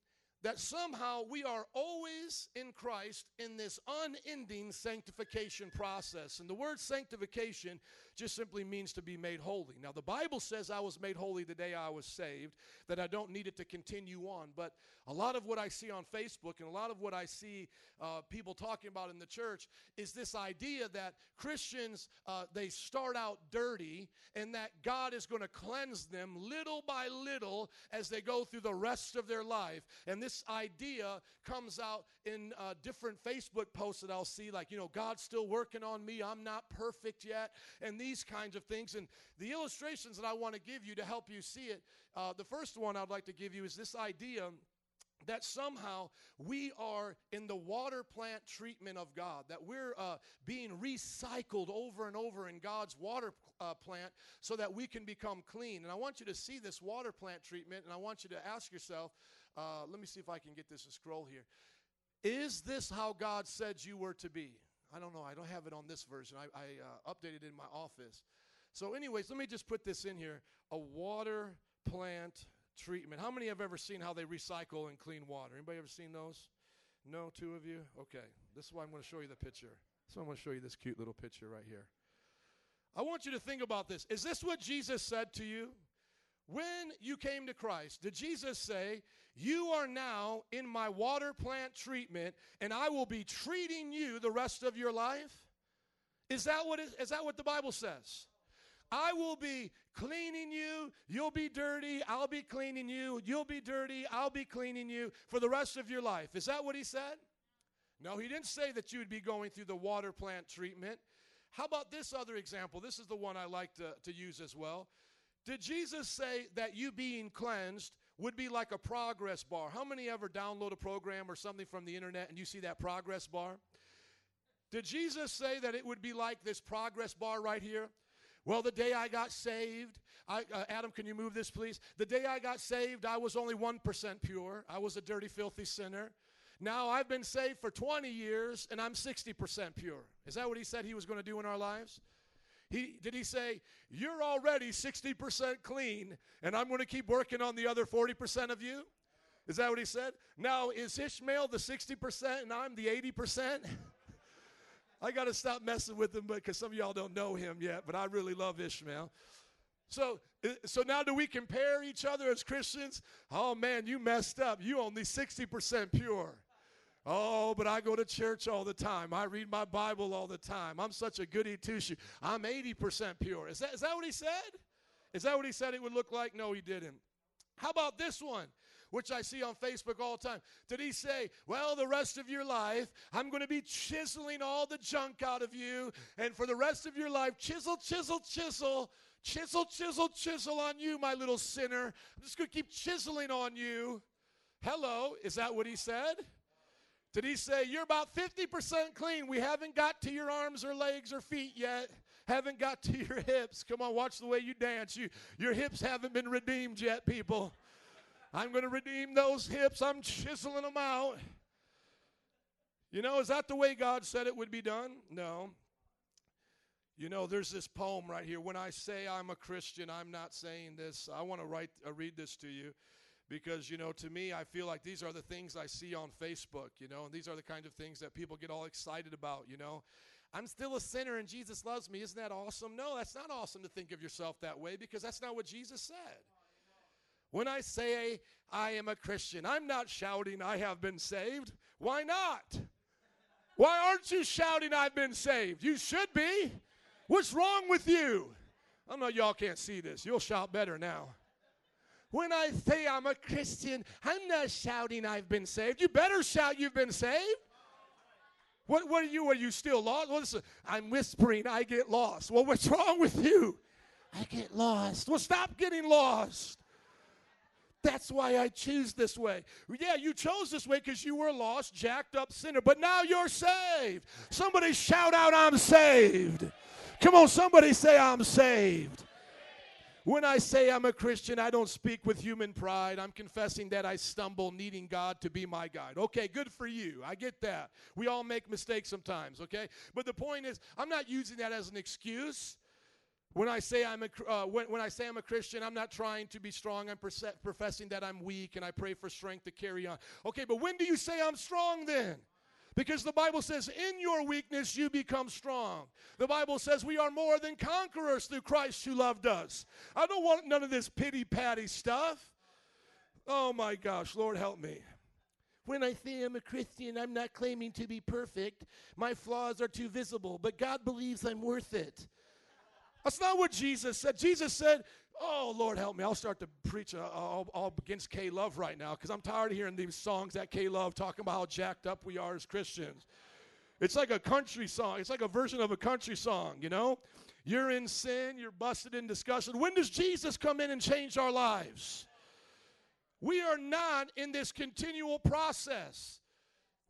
that somehow we are always in Christ in this unending sanctification process. And the word sanctification just simply means to be made holy. Now, the Bible says I was made holy the day I was saved, that I don't need it to continue on. But a lot of what I see on Facebook and a lot of what I see uh, people talking about in the church is this idea that Christians, uh, they start out dirty and that God is going to cleanse them little by little as they go through the rest of their life. And this idea comes out in uh, different Facebook posts that I'll see, like, you know, God's still working on me. I'm not perfect yet. And these kinds of things. And the illustrations that I want to give you to help you see it, uh, the first one I'd like to give you is this idea that somehow we are in the water plant treatment of God, that we're uh, being recycled over and over in God's water uh, plant so that we can become clean. And I want you to see this water plant treatment, and I want you to ask yourself uh, let me see if I can get this to scroll here. Is this how God said you were to be? I don't know. I don't have it on this version. I, I uh, updated it in my office. So, anyways, let me just put this in here a water plant treatment. How many have ever seen how they recycle and clean water? Anybody ever seen those? No, two of you? Okay. This is why I'm going to show you the picture. So I'm going to show you this cute little picture right here. I want you to think about this. Is this what Jesus said to you? When you came to Christ, did Jesus say, You are now in my water plant treatment, and I will be treating you the rest of your life? Is that what, is, is that what the Bible says? I will be cleaning you. You'll be dirty. I'll be cleaning you. You'll be dirty. I'll be cleaning you for the rest of your life. Is that what he said? No, he didn't say that you would be going through the water plant treatment. How about this other example? This is the one I like to, to use as well. Did Jesus say that you being cleansed would be like a progress bar? How many ever download a program or something from the internet and you see that progress bar? Did Jesus say that it would be like this progress bar right here? Well, the day I got saved, I, uh, Adam, can you move this, please? The day I got saved, I was only 1% pure. I was a dirty, filthy sinner. Now I've been saved for 20 years and I'm 60% pure. Is that what he said he was going to do in our lives? He, did he say, You're already 60% clean and I'm going to keep working on the other 40% of you? Is that what he said? Now, is Ishmael the 60% and I'm the 80%? I got to stop messing with him because some of y'all don't know him yet, but I really love Ishmael. So, uh, so now do we compare each other as Christians? Oh man, you messed up. You only 60% pure. Oh, but I go to church all the time. I read my Bible all the time. I'm such a goody two shoe. I'm 80% pure. Is that, is that what he said? Is that what he said it would look like? No, he didn't. How about this one, which I see on Facebook all the time? Did he say, Well, the rest of your life, I'm going to be chiseling all the junk out of you, and for the rest of your life, chisel, chisel, chisel, chisel, chisel, chisel on you, my little sinner. I'm just going to keep chiseling on you. Hello, is that what he said? Did he say, You're about 50% clean? We haven't got to your arms or legs or feet yet. haven't got to your hips. Come on, watch the way you dance. You, your hips haven't been redeemed yet, people. I'm going to redeem those hips. I'm chiseling them out. You know, is that the way God said it would be done? No. You know, there's this poem right here. When I say I'm a Christian, I'm not saying this. I want to write, uh, read this to you because, you know, to me, I feel like these are the things I see on Facebook, you know, and these are the kind of things that people get all excited about, you know. I'm still a sinner and Jesus loves me. Isn't that awesome? No, that's not awesome to think of yourself that way because that's not what Jesus said. When I say I am a Christian, I'm not shouting I have been saved. Why not? Why aren't you shouting I've been saved? You should be. What's wrong with you? I know y'all can't see this. You'll shout better now. When I say I'm a Christian, I'm not shouting I've been saved. You better shout you've been saved. What, what are you? Are you still lost? Well, listen, I'm whispering, I get lost. Well, what's wrong with you? I get lost. Well, stop getting lost. That's why I choose this way. Yeah, you chose this way because you were lost, jacked up sinner, but now you're saved. Somebody shout out, I'm saved. Come on, somebody say, I'm saved. When I say I'm a Christian, I don't speak with human pride. I'm confessing that I stumble, needing God to be my guide. Okay, good for you. I get that. We all make mistakes sometimes, okay? But the point is, I'm not using that as an excuse. When I say I'm a, uh, when, when I say I'm a Christian, I'm not trying to be strong. I'm perse- professing that I'm weak, and I pray for strength to carry on. Okay, but when do you say I'm strong then? Because the Bible says, in your weakness you become strong. The Bible says we are more than conquerors through Christ who loved us. I don't want none of this pity patty stuff. Oh my gosh, Lord help me. When I say I'm a Christian, I'm not claiming to be perfect. My flaws are too visible, but God believes I'm worth it. That's not what Jesus said. Jesus said, Oh, Lord, help me. I'll start to preach uh, all, all against K Love right now because I'm tired of hearing these songs that K Love talking about how jacked up we are as Christians. It's like a country song, it's like a version of a country song, you know? You're in sin, you're busted in discussion. When does Jesus come in and change our lives? We are not in this continual process.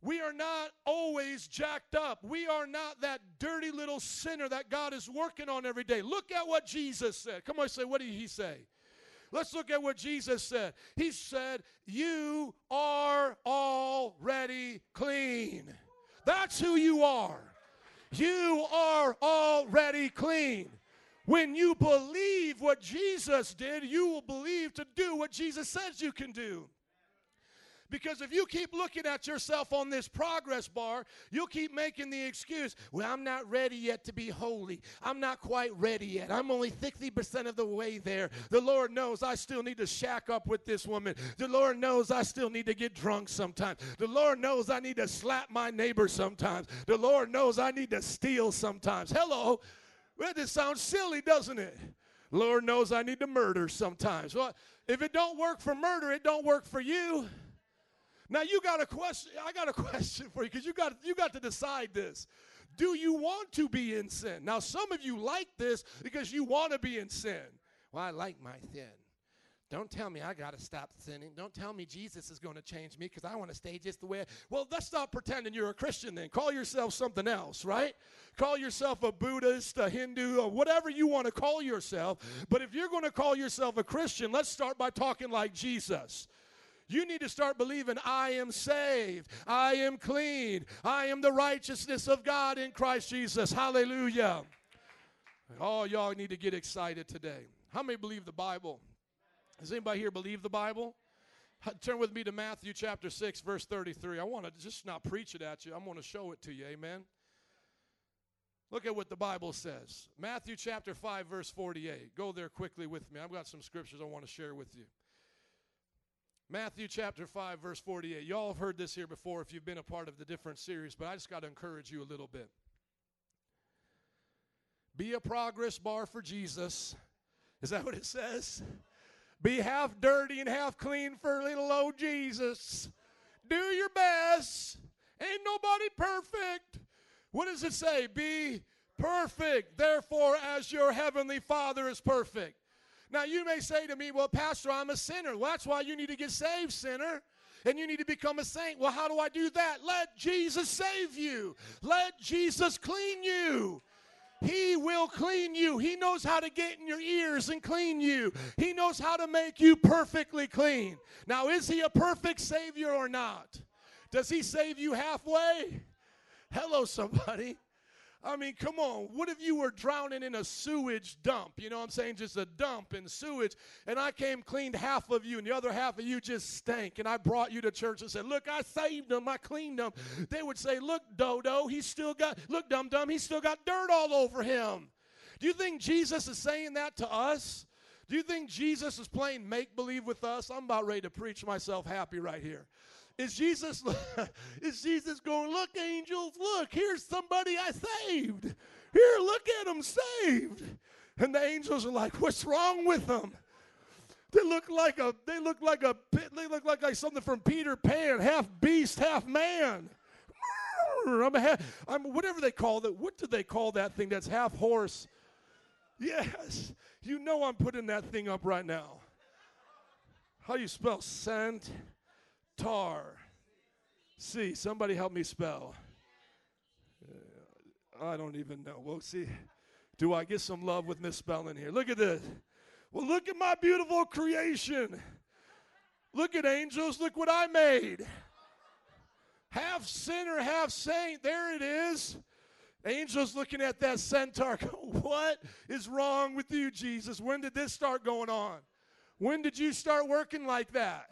We are not always jacked up. We are not that dirty little sinner that God is working on every day. Look at what Jesus said. Come on, say, what did he say? Let's look at what Jesus said. He said, You are already clean. That's who you are. You are already clean. When you believe what Jesus did, you will believe to do what Jesus says you can do. Because if you keep looking at yourself on this progress bar, you'll keep making the excuse, well, I'm not ready yet to be holy. I'm not quite ready yet. I'm only 60% of the way there. The Lord knows I still need to shack up with this woman. The Lord knows I still need to get drunk sometimes. The Lord knows I need to slap my neighbor sometimes. The Lord knows I need to steal sometimes. Hello. Well, this sounds silly, doesn't it? Lord knows I need to murder sometimes. Well, if it don't work for murder, it don't work for you. Now you got a question. I got a question for you because you got you got to decide this. Do you want to be in sin? Now some of you like this because you want to be in sin. Well, I like my sin. Don't tell me I got to stop sinning. Don't tell me Jesus is going to change me because I want to stay just the way. I, well, let's stop pretending you're a Christian then. Call yourself something else, right? Call yourself a Buddhist, a Hindu, or whatever you want to call yourself. But if you're going to call yourself a Christian, let's start by talking like Jesus. You need to start believing I am saved. I am clean. I am the righteousness of God in Christ Jesus. Hallelujah. Oh, y'all need to get excited today. How many believe the Bible? Does anybody here believe the Bible? Turn with me to Matthew chapter 6, verse 33. I want to just not preach it at you, I want to show it to you. Amen. Look at what the Bible says. Matthew chapter 5, verse 48. Go there quickly with me. I've got some scriptures I want to share with you. Matthew chapter 5, verse 48. Y'all have heard this here before if you've been a part of the different series, but I just got to encourage you a little bit. Be a progress bar for Jesus. Is that what it says? Be half dirty and half clean for little old Jesus. Do your best. Ain't nobody perfect. What does it say? Be perfect, therefore, as your heavenly Father is perfect. Now, you may say to me, Well, Pastor, I'm a sinner. Well, that's why you need to get saved, sinner. And you need to become a saint. Well, how do I do that? Let Jesus save you, let Jesus clean you. He will clean you. He knows how to get in your ears and clean you. He knows how to make you perfectly clean. Now, is He a perfect Savior or not? Does He save you halfway? Hello, somebody. I mean, come on. What if you were drowning in a sewage dump? You know what I'm saying? Just a dump in sewage. And I came cleaned half of you, and the other half of you just stank. And I brought you to church and said, Look, I saved them. I cleaned them. They would say, Look, Dodo, he's still got, look, Dum Dum, he's still got dirt all over him. Do you think Jesus is saying that to us? Do you think Jesus is playing make believe with us? I'm about ready to preach myself happy right here. Is Jesus is Jesus going, look, angels, look, here's somebody I saved. Here, look at him saved. And the angels are like, what's wrong with them? They look like a they look like a they look like, something from Peter Pan, half beast, half man. I'm, a, I'm whatever they call that. What do they call that thing that's half horse? Yes, you know I'm putting that thing up right now. How you spell centaur? See, somebody help me spell. Uh, I don't even know. Well, see, do I get some love with misspelling here? Look at this. Well, look at my beautiful creation. Look at angels. Look what I made. Half sinner, half saint. There it is. Angels looking at that centaur. What is wrong with you, Jesus? When did this start going on? When did you start working like that?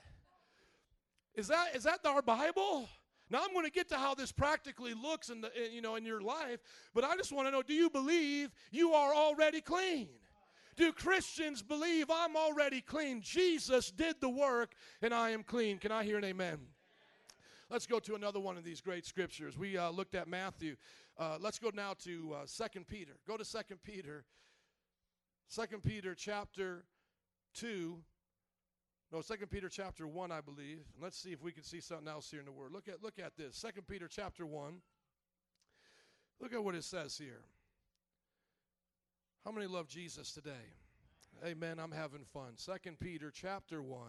Is that is that our Bible? Now I'm going to get to how this practically looks in the in, you know in your life, but I just want to know: Do you believe you are already clean? Do Christians believe I'm already clean? Jesus did the work, and I am clean. Can I hear an amen? Let's go to another one of these great scriptures. We uh, looked at Matthew. Uh, let's go now to uh, 2 Peter. Go to 2 Peter. 2 Peter chapter 2. No, Second Peter chapter 1, I believe. And let's see if we can see something else here in the Word. Look at, look at this. Second Peter chapter 1. Look at what it says here. How many love Jesus today? Amen. I'm having fun. Second Peter chapter 1.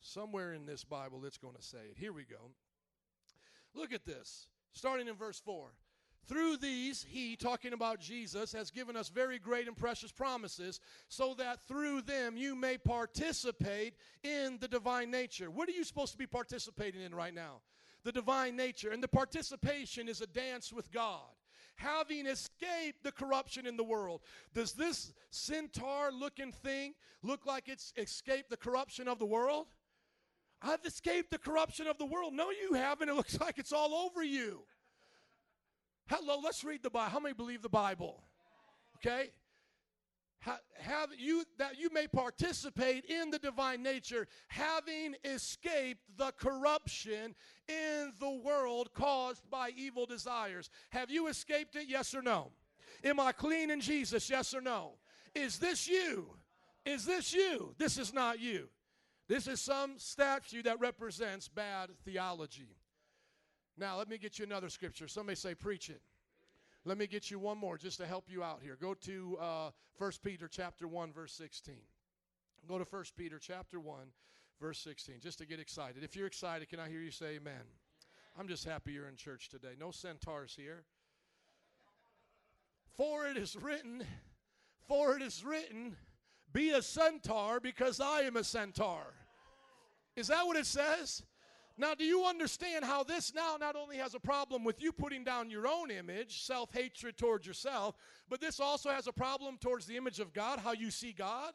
Somewhere in this Bible, it's going to say it. Here we go. Look at this. Starting in verse 4. Through these, he, talking about Jesus, has given us very great and precious promises, so that through them you may participate in the divine nature. What are you supposed to be participating in right now? The divine nature. And the participation is a dance with God. Having escaped the corruption in the world. Does this centaur looking thing look like it's escaped the corruption of the world? I've escaped the corruption of the world. No, you haven't. It looks like it's all over you. Hello, let's read the Bible. How many believe the Bible? Okay? Have you that you may participate in the divine nature, having escaped the corruption in the world caused by evil desires. Have you escaped it? Yes or no? Am I clean in Jesus? Yes or no? Is this you? Is this you? This is not you. This is some statue that represents bad theology. Now, let me get you another scripture. Somebody say, preach it. Let me get you one more just to help you out here. Go to uh, 1 Peter chapter 1, verse 16. Go to 1 Peter chapter 1, verse 16, just to get excited. If you're excited, can I hear you say amen? I'm just happy you're in church today. No centaurs here. For it is written, for it is written, be a centaur because I am a centaur. Is that what it says? Now, do you understand how this now not only has a problem with you putting down your own image, self hatred towards yourself, but this also has a problem towards the image of God, how you see God?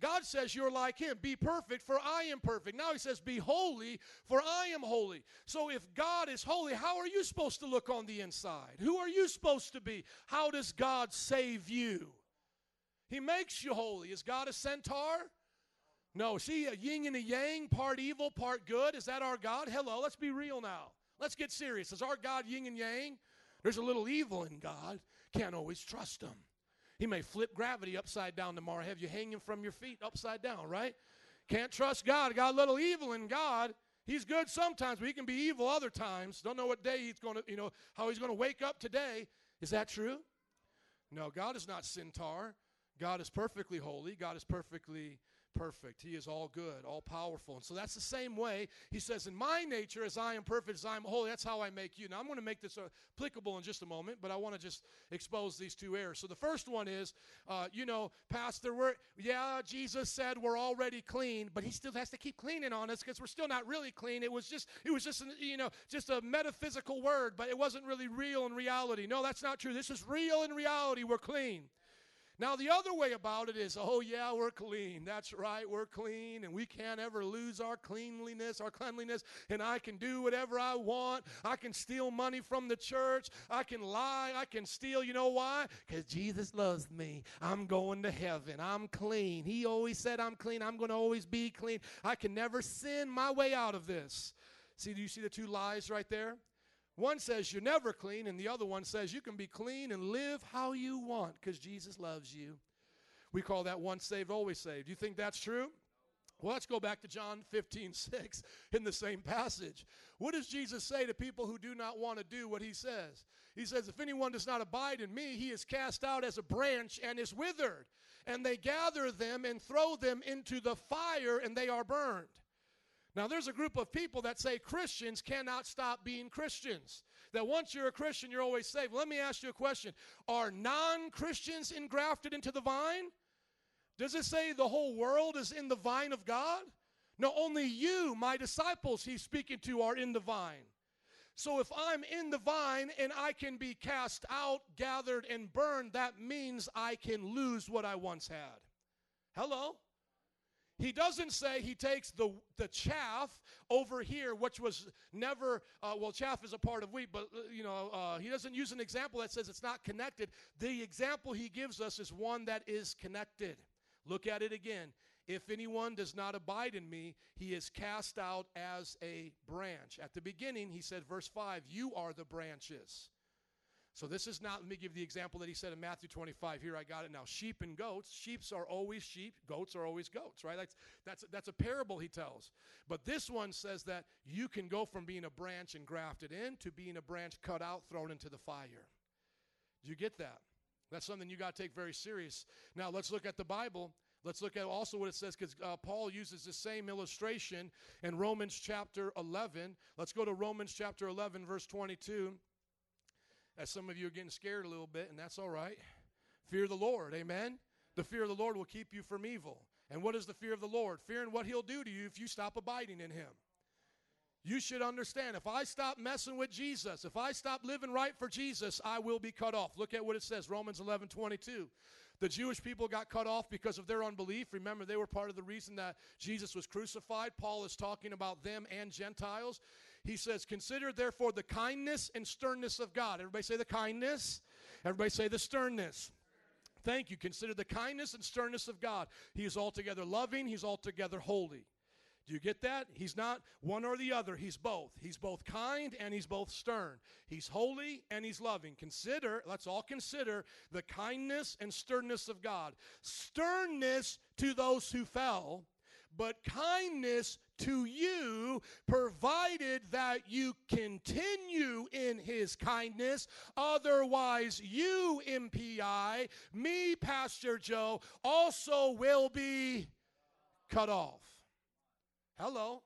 God says you're like Him. Be perfect, for I am perfect. Now He says, Be holy, for I am holy. So if God is holy, how are you supposed to look on the inside? Who are you supposed to be? How does God save you? He makes you holy. Is God a centaur? No, see, a uh, yin and a yang, part evil, part good. Is that our God? Hello, let's be real now. Let's get serious. Is our God yin and yang? There's a little evil in God. Can't always trust him. He may flip gravity upside down tomorrow, have you hanging from your feet upside down, right? Can't trust God. Got a little evil in God. He's good sometimes, but he can be evil other times. Don't know what day he's going to, you know, how he's going to wake up today. Is that true? No, God is not centaur. God is perfectly holy. God is perfectly perfect. He is all good, all powerful. And so that's the same way he says, In my nature, as I am perfect, as I am holy, that's how I make you. Now I'm going to make this applicable in just a moment, but I want to just expose these two errors. So the first one is, uh, you know, Pastor, we're, yeah, Jesus said we're already clean, but he still has to keep cleaning on us because we're still not really clean. It was just, it was just, an, you know, just a metaphysical word, but it wasn't really real in reality. No, that's not true. This is real in reality. We're clean. Now, the other way about it is, oh, yeah, we're clean. That's right, we're clean, and we can't ever lose our cleanliness, our cleanliness, and I can do whatever I want. I can steal money from the church. I can lie. I can steal. You know why? Because Jesus loves me. I'm going to heaven. I'm clean. He always said I'm clean. I'm going to always be clean. I can never sin my way out of this. See, do you see the two lies right there? One says you're never clean, and the other one says you can be clean and live how you want because Jesus loves you. We call that once saved, always saved. Do you think that's true? Well, let's go back to John 15, 6 in the same passage. What does Jesus say to people who do not want to do what he says? He says, If anyone does not abide in me, he is cast out as a branch and is withered. And they gather them and throw them into the fire, and they are burned. Now, there's a group of people that say Christians cannot stop being Christians. That once you're a Christian, you're always saved. Let me ask you a question Are non Christians engrafted into the vine? Does it say the whole world is in the vine of God? No, only you, my disciples, he's speaking to, are in the vine. So if I'm in the vine and I can be cast out, gathered, and burned, that means I can lose what I once had. Hello? He doesn't say he takes the, the chaff over here, which was never, uh, well, chaff is a part of wheat, but, uh, you know, uh, he doesn't use an example that says it's not connected. The example he gives us is one that is connected. Look at it again. If anyone does not abide in me, he is cast out as a branch. At the beginning, he said, verse 5, you are the branches. So this is not, let me give the example that he said in Matthew 25. Here I got it now. Sheep and goats. Sheeps are always sheep. Goats are always goats, right? That's, that's, that's a parable he tells. But this one says that you can go from being a branch and grafted in to being a branch cut out, thrown into the fire. Do you get that? That's something you got to take very serious. Now let's look at the Bible. Let's look at also what it says because uh, Paul uses the same illustration in Romans chapter 11. Let's go to Romans chapter 11, verse 22. As some of you are getting scared a little bit, and that's all right. Fear the Lord, amen? The fear of the Lord will keep you from evil. And what is the fear of the Lord? Fearing what he'll do to you if you stop abiding in him. You should understand if I stop messing with Jesus, if I stop living right for Jesus, I will be cut off. Look at what it says Romans 11 22. The Jewish people got cut off because of their unbelief. Remember, they were part of the reason that Jesus was crucified. Paul is talking about them and Gentiles. He says, Consider therefore the kindness and sternness of God. Everybody say the kindness. Everybody say the sternness. Thank you. Consider the kindness and sternness of God. He is altogether loving, He's altogether holy. Do you get that? He's not one or the other. He's both. He's both kind and he's both stern. He's holy and he's loving. Consider, let's all consider the kindness and sternness of God. Sternness to those who fell, but kindness to you, provided that you continue in his kindness. Otherwise, you, MPI, me, Pastor Joe, also will be cut off. Hello.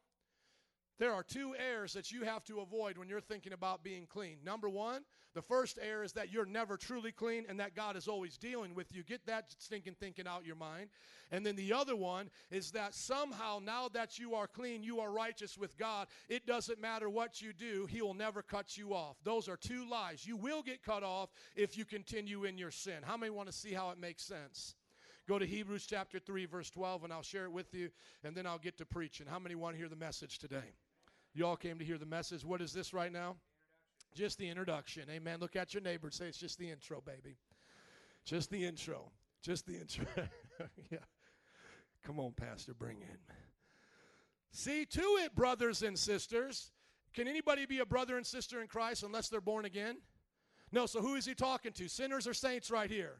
There are two errors that you have to avoid when you're thinking about being clean. Number one, the first error is that you're never truly clean and that God is always dealing with you. Get that stinking thinking out your mind. And then the other one is that somehow, now that you are clean, you are righteous with God. It doesn't matter what you do, He will never cut you off. Those are two lies. You will get cut off if you continue in your sin. How many want to see how it makes sense? Go to Hebrews chapter 3, verse 12, and I'll share it with you, and then I'll get to preaching. How many want to hear the message today? You all came to hear the message. What is this right now? Just the introduction. Amen. Look at your neighbor and say, It's just the intro, baby. Just the intro. Just the intro. yeah. Come on, Pastor, bring in. See to it, brothers and sisters. Can anybody be a brother and sister in Christ unless they're born again? No, so who is he talking to? Sinners or saints right here?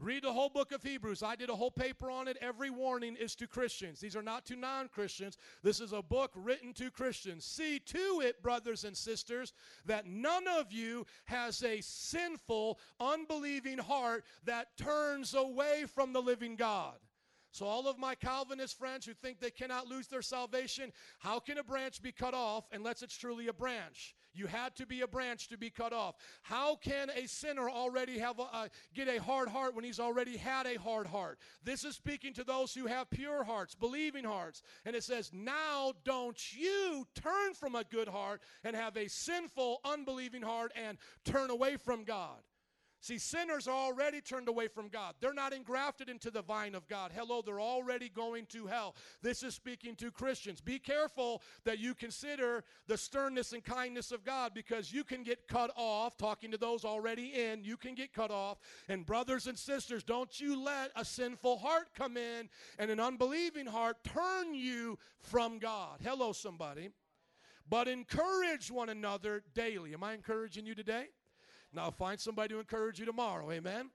Read the whole book of Hebrews. I did a whole paper on it. Every warning is to Christians. These are not to non Christians. This is a book written to Christians. See to it, brothers and sisters, that none of you has a sinful, unbelieving heart that turns away from the living God. So, all of my Calvinist friends who think they cannot lose their salvation, how can a branch be cut off unless it's truly a branch? You had to be a branch to be cut off. How can a sinner already have a, uh, get a hard heart when he's already had a hard heart? This is speaking to those who have pure hearts, believing hearts. And it says, Now don't you turn from a good heart and have a sinful, unbelieving heart and turn away from God. See, sinners are already turned away from God. They're not engrafted into the vine of God. Hello, they're already going to hell. This is speaking to Christians. Be careful that you consider the sternness and kindness of God because you can get cut off. Talking to those already in, you can get cut off. And, brothers and sisters, don't you let a sinful heart come in and an unbelieving heart turn you from God. Hello, somebody. But encourage one another daily. Am I encouraging you today? Now find somebody to encourage you tomorrow. Amen.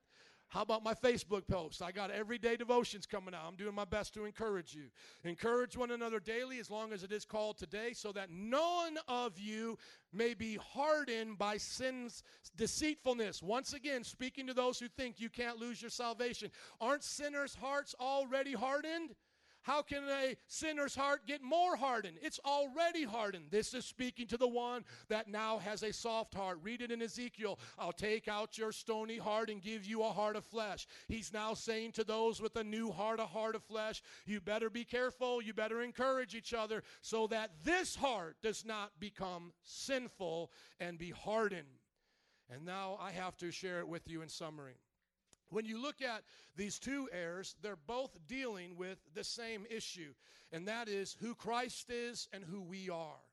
How about my Facebook post? I got everyday devotions coming out. I'm doing my best to encourage you. Encourage one another daily as long as it is called today, so that none of you may be hardened by sin's deceitfulness. Once again, speaking to those who think you can't lose your salvation. Aren't sinners' hearts already hardened? How can a sinner's heart get more hardened? It's already hardened. This is speaking to the one that now has a soft heart. Read it in Ezekiel. I'll take out your stony heart and give you a heart of flesh. He's now saying to those with a new heart, a heart of flesh, you better be careful. You better encourage each other so that this heart does not become sinful and be hardened. And now I have to share it with you in summary. When you look at these two heirs, they're both dealing with the same issue, and that is who Christ is and who we are.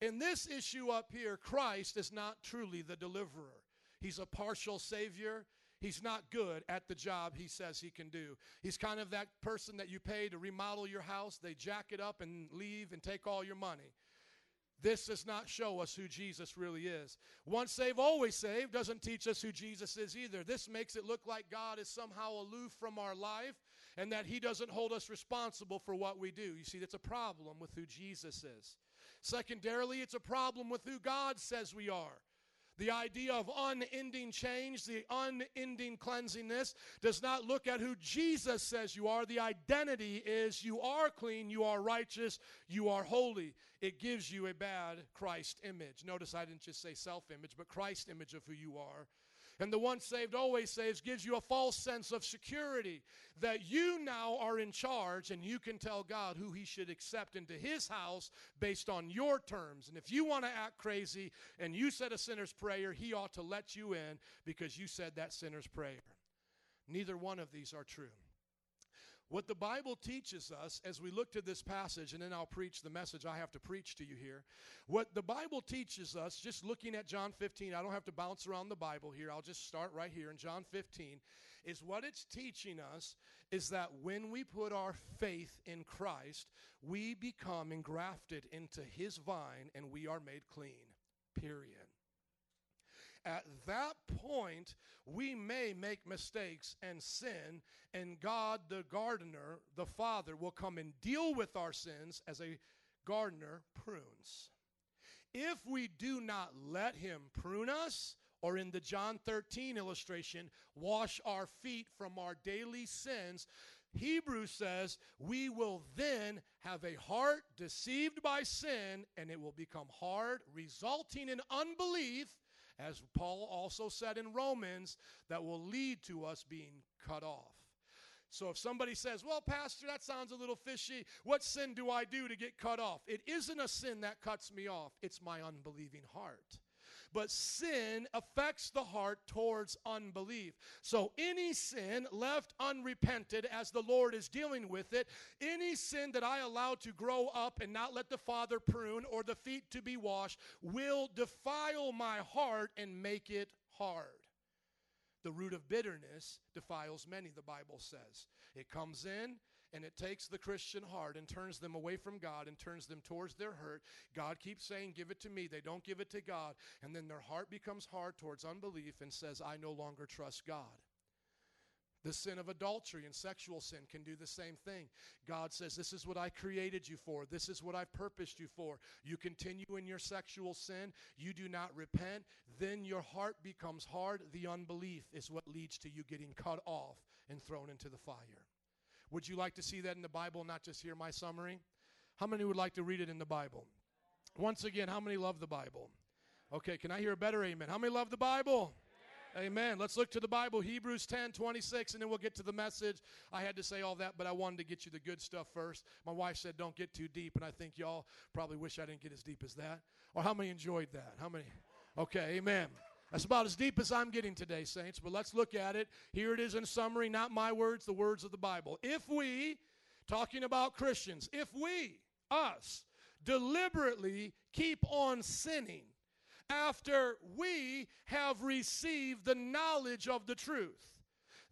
In this issue up here, Christ is not truly the deliverer. He's a partial savior. He's not good at the job he says he can do. He's kind of that person that you pay to remodel your house. They jack it up and leave and take all your money. This does not show us who Jesus really is. Once saved, always saved doesn't teach us who Jesus is either. This makes it look like God is somehow aloof from our life and that he doesn't hold us responsible for what we do. You see, that's a problem with who Jesus is. Secondarily, it's a problem with who God says we are. The idea of unending change, the unending cleansingness, does not look at who Jesus says you are. The identity is you are clean, you are righteous, you are holy. It gives you a bad Christ image. Notice I didn't just say self image, but Christ image of who you are. And the once saved, always saves gives you a false sense of security that you now are in charge and you can tell God who He should accept into His house based on your terms. And if you want to act crazy and you said a sinner's prayer, He ought to let you in because you said that sinner's prayer. Neither one of these are true. What the Bible teaches us as we look to this passage, and then I'll preach the message I have to preach to you here. What the Bible teaches us, just looking at John 15, I don't have to bounce around the Bible here, I'll just start right here in John 15, is what it's teaching us is that when we put our faith in Christ, we become engrafted into His vine and we are made clean. Period. At that point, we may make mistakes and sin, and God, the gardener, the Father, will come and deal with our sins as a gardener prunes. If we do not let Him prune us, or in the John 13 illustration, wash our feet from our daily sins, Hebrews says we will then have a heart deceived by sin and it will become hard, resulting in unbelief, as Paul also said in Romans, that will lead to us being cut off. So if somebody says, Well, Pastor, that sounds a little fishy. What sin do I do to get cut off? It isn't a sin that cuts me off, it's my unbelieving heart. But sin affects the heart towards unbelief. So any sin left unrepented as the Lord is dealing with it, any sin that I allow to grow up and not let the Father prune or the feet to be washed, will defile my heart and make it hard. The root of bitterness defiles many, the Bible says. It comes in and it takes the Christian heart and turns them away from God and turns them towards their hurt. God keeps saying, Give it to me. They don't give it to God. And then their heart becomes hard towards unbelief and says, I no longer trust God. The sin of adultery and sexual sin can do the same thing. God says, This is what I created you for. This is what I've purposed you for. You continue in your sexual sin, you do not repent, then your heart becomes hard. The unbelief is what leads to you getting cut off and thrown into the fire. Would you like to see that in the Bible, not just hear my summary? How many would like to read it in the Bible? Once again, how many love the Bible? Okay, can I hear a better amen? How many love the Bible? Amen. Let's look to the Bible, Hebrews 10 26, and then we'll get to the message. I had to say all that, but I wanted to get you the good stuff first. My wife said, Don't get too deep, and I think y'all probably wish I didn't get as deep as that. Or how many enjoyed that? How many? Okay, amen. That's about as deep as I'm getting today, saints, but let's look at it. Here it is in summary, not my words, the words of the Bible. If we, talking about Christians, if we, us, deliberately keep on sinning, after we have received the knowledge of the truth.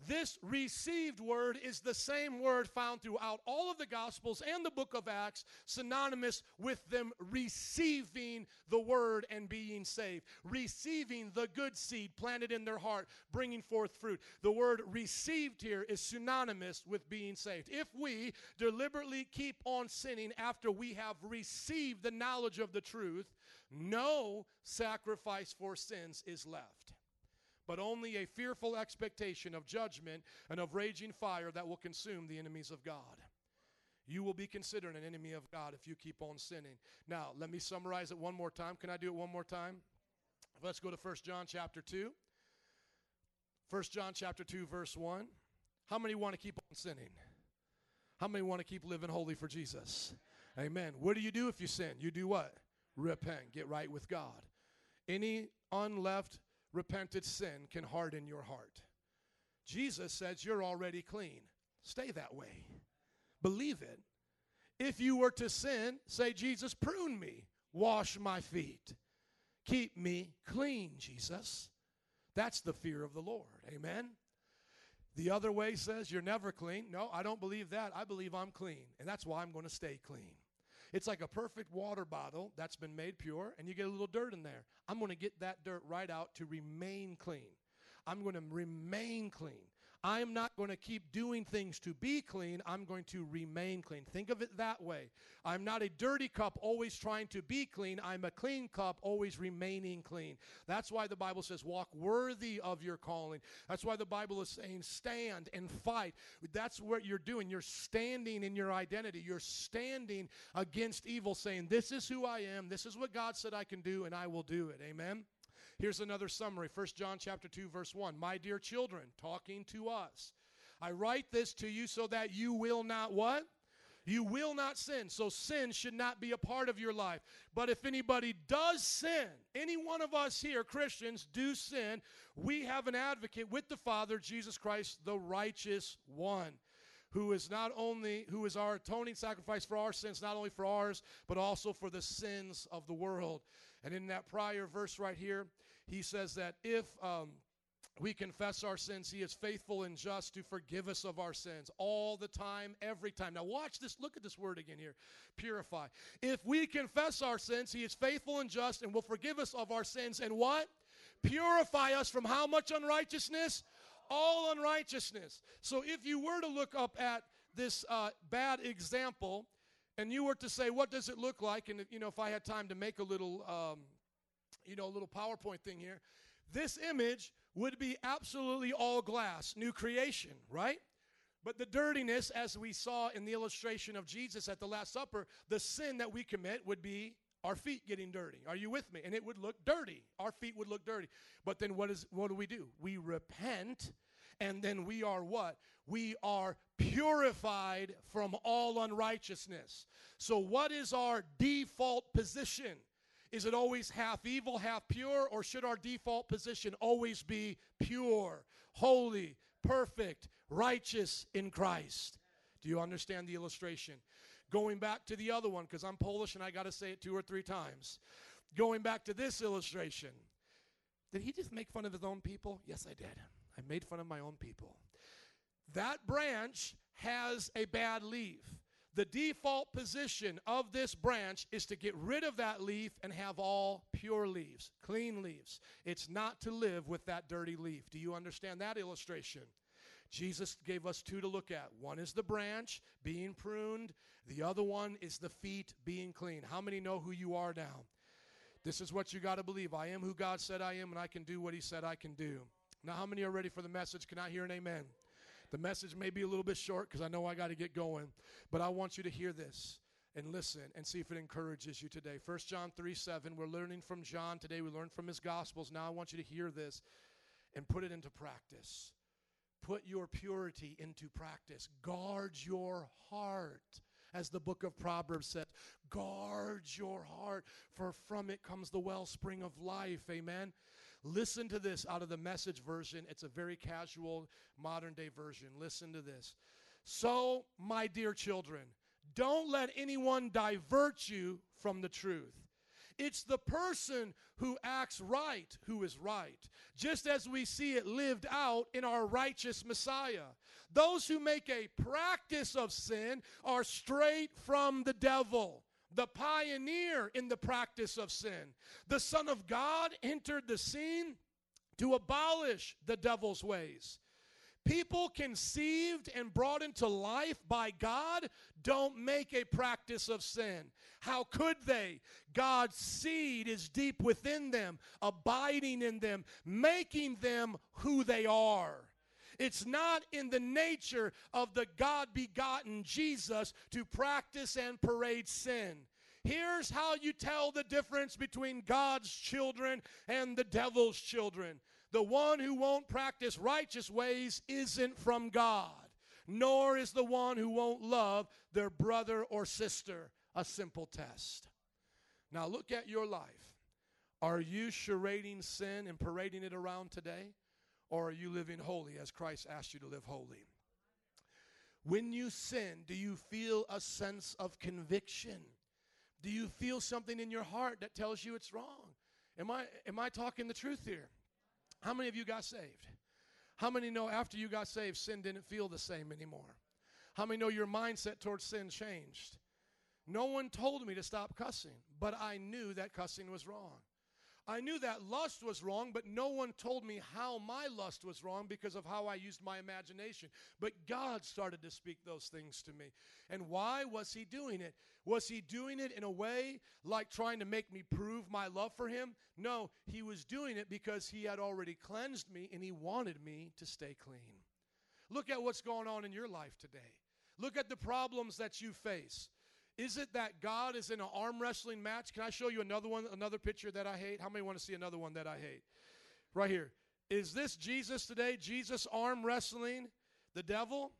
This received word is the same word found throughout all of the Gospels and the book of Acts, synonymous with them receiving the word and being saved, receiving the good seed planted in their heart, bringing forth fruit. The word received here is synonymous with being saved. If we deliberately keep on sinning after we have received the knowledge of the truth, no sacrifice for sins is left but only a fearful expectation of judgment and of raging fire that will consume the enemies of God. You will be considered an enemy of God if you keep on sinning. Now, let me summarize it one more time. Can I do it one more time? Let's go to 1 John chapter 2. 1 John chapter 2 verse 1. How many want to keep on sinning? How many want to keep living holy for Jesus? Amen. What do you do if you sin? You do what? Repent. Get right with God. Any unleft repented sin can harden your heart. Jesus says you're already clean. Stay that way. Believe it. If you were to sin, say, Jesus, prune me, wash my feet, keep me clean, Jesus. That's the fear of the Lord. Amen. The other way says you're never clean. No, I don't believe that. I believe I'm clean, and that's why I'm going to stay clean. It's like a perfect water bottle that's been made pure, and you get a little dirt in there. I'm going to get that dirt right out to remain clean. I'm going to remain clean. I'm not going to keep doing things to be clean. I'm going to remain clean. Think of it that way. I'm not a dirty cup always trying to be clean. I'm a clean cup always remaining clean. That's why the Bible says, walk worthy of your calling. That's why the Bible is saying, stand and fight. That's what you're doing. You're standing in your identity. You're standing against evil, saying, This is who I am. This is what God said I can do, and I will do it. Amen. Here's another summary. 1 John chapter 2 verse 1. My dear children, talking to us. I write this to you so that you will not what? You will not sin. So sin should not be a part of your life. But if anybody does sin, any one of us here, Christians, do sin, we have an advocate with the Father, Jesus Christ, the righteous one who is not only who is our atoning sacrifice for our sins not only for ours but also for the sins of the world and in that prior verse right here he says that if um, we confess our sins he is faithful and just to forgive us of our sins all the time every time. Now watch this. Look at this word again here. Purify. If we confess our sins he is faithful and just and will forgive us of our sins and what? Purify us from how much unrighteousness? All unrighteousness. So if you were to look up at this uh, bad example, and you were to say, what does it look like? And you know, if I had time to make a little, um, you know, a little PowerPoint thing here, this image would be absolutely all glass, new creation, right? But the dirtiness, as we saw in the illustration of Jesus at the Last Supper, the sin that we commit would be our feet getting dirty. Are you with me? And it would look dirty. Our feet would look dirty. But then what is what do we do? We repent and then we are what? We are purified from all unrighteousness. So what is our default position? Is it always half evil, half pure, or should our default position always be pure, holy, perfect, righteous in Christ? Do you understand the illustration? Going back to the other one, because I'm Polish and I got to say it two or three times. Going back to this illustration. Did he just make fun of his own people? Yes, I did. I made fun of my own people. That branch has a bad leaf. The default position of this branch is to get rid of that leaf and have all pure leaves, clean leaves. It's not to live with that dirty leaf. Do you understand that illustration? Jesus gave us two to look at. One is the branch being pruned, the other one is the feet being clean. How many know who you are now? This is what you got to believe. I am who God said I am, and I can do what He said I can do. Now, how many are ready for the message? Can I hear an amen? The message may be a little bit short because I know I got to get going, but I want you to hear this and listen and see if it encourages you today. 1 John 3 7, we're learning from John today. We learned from his Gospels. Now I want you to hear this and put it into practice. Put your purity into practice. Guard your heart. As the book of Proverbs says, guard your heart, for from it comes the wellspring of life. Amen. Listen to this out of the message version. It's a very casual modern day version. Listen to this. So, my dear children, don't let anyone divert you from the truth. It's the person who acts right who is right, just as we see it lived out in our righteous Messiah. Those who make a practice of sin are straight from the devil, the pioneer in the practice of sin. The Son of God entered the scene to abolish the devil's ways. People conceived and brought into life by God don't make a practice of sin. How could they? God's seed is deep within them, abiding in them, making them who they are. It's not in the nature of the God begotten Jesus to practice and parade sin. Here's how you tell the difference between God's children and the devil's children. The one who won't practice righteous ways isn't from God, nor is the one who won't love their brother or sister. A simple test. Now look at your life. Are you charading sin and parading it around today? Or are you living holy as Christ asked you to live holy? When you sin, do you feel a sense of conviction? Do you feel something in your heart that tells you it's wrong? Am I, am I talking the truth here? How many of you got saved? How many know after you got saved, sin didn't feel the same anymore? How many know your mindset towards sin changed? No one told me to stop cussing, but I knew that cussing was wrong. I knew that lust was wrong, but no one told me how my lust was wrong because of how I used my imagination. But God started to speak those things to me. And why was He doing it? Was He doing it in a way like trying to make me prove my love for Him? No, He was doing it because He had already cleansed me and He wanted me to stay clean. Look at what's going on in your life today. Look at the problems that you face. Is it that God is in an arm wrestling match? Can I show you another one, another picture that I hate? How many want to see another one that I hate? Right here. Is this Jesus today? Jesus arm wrestling the devil?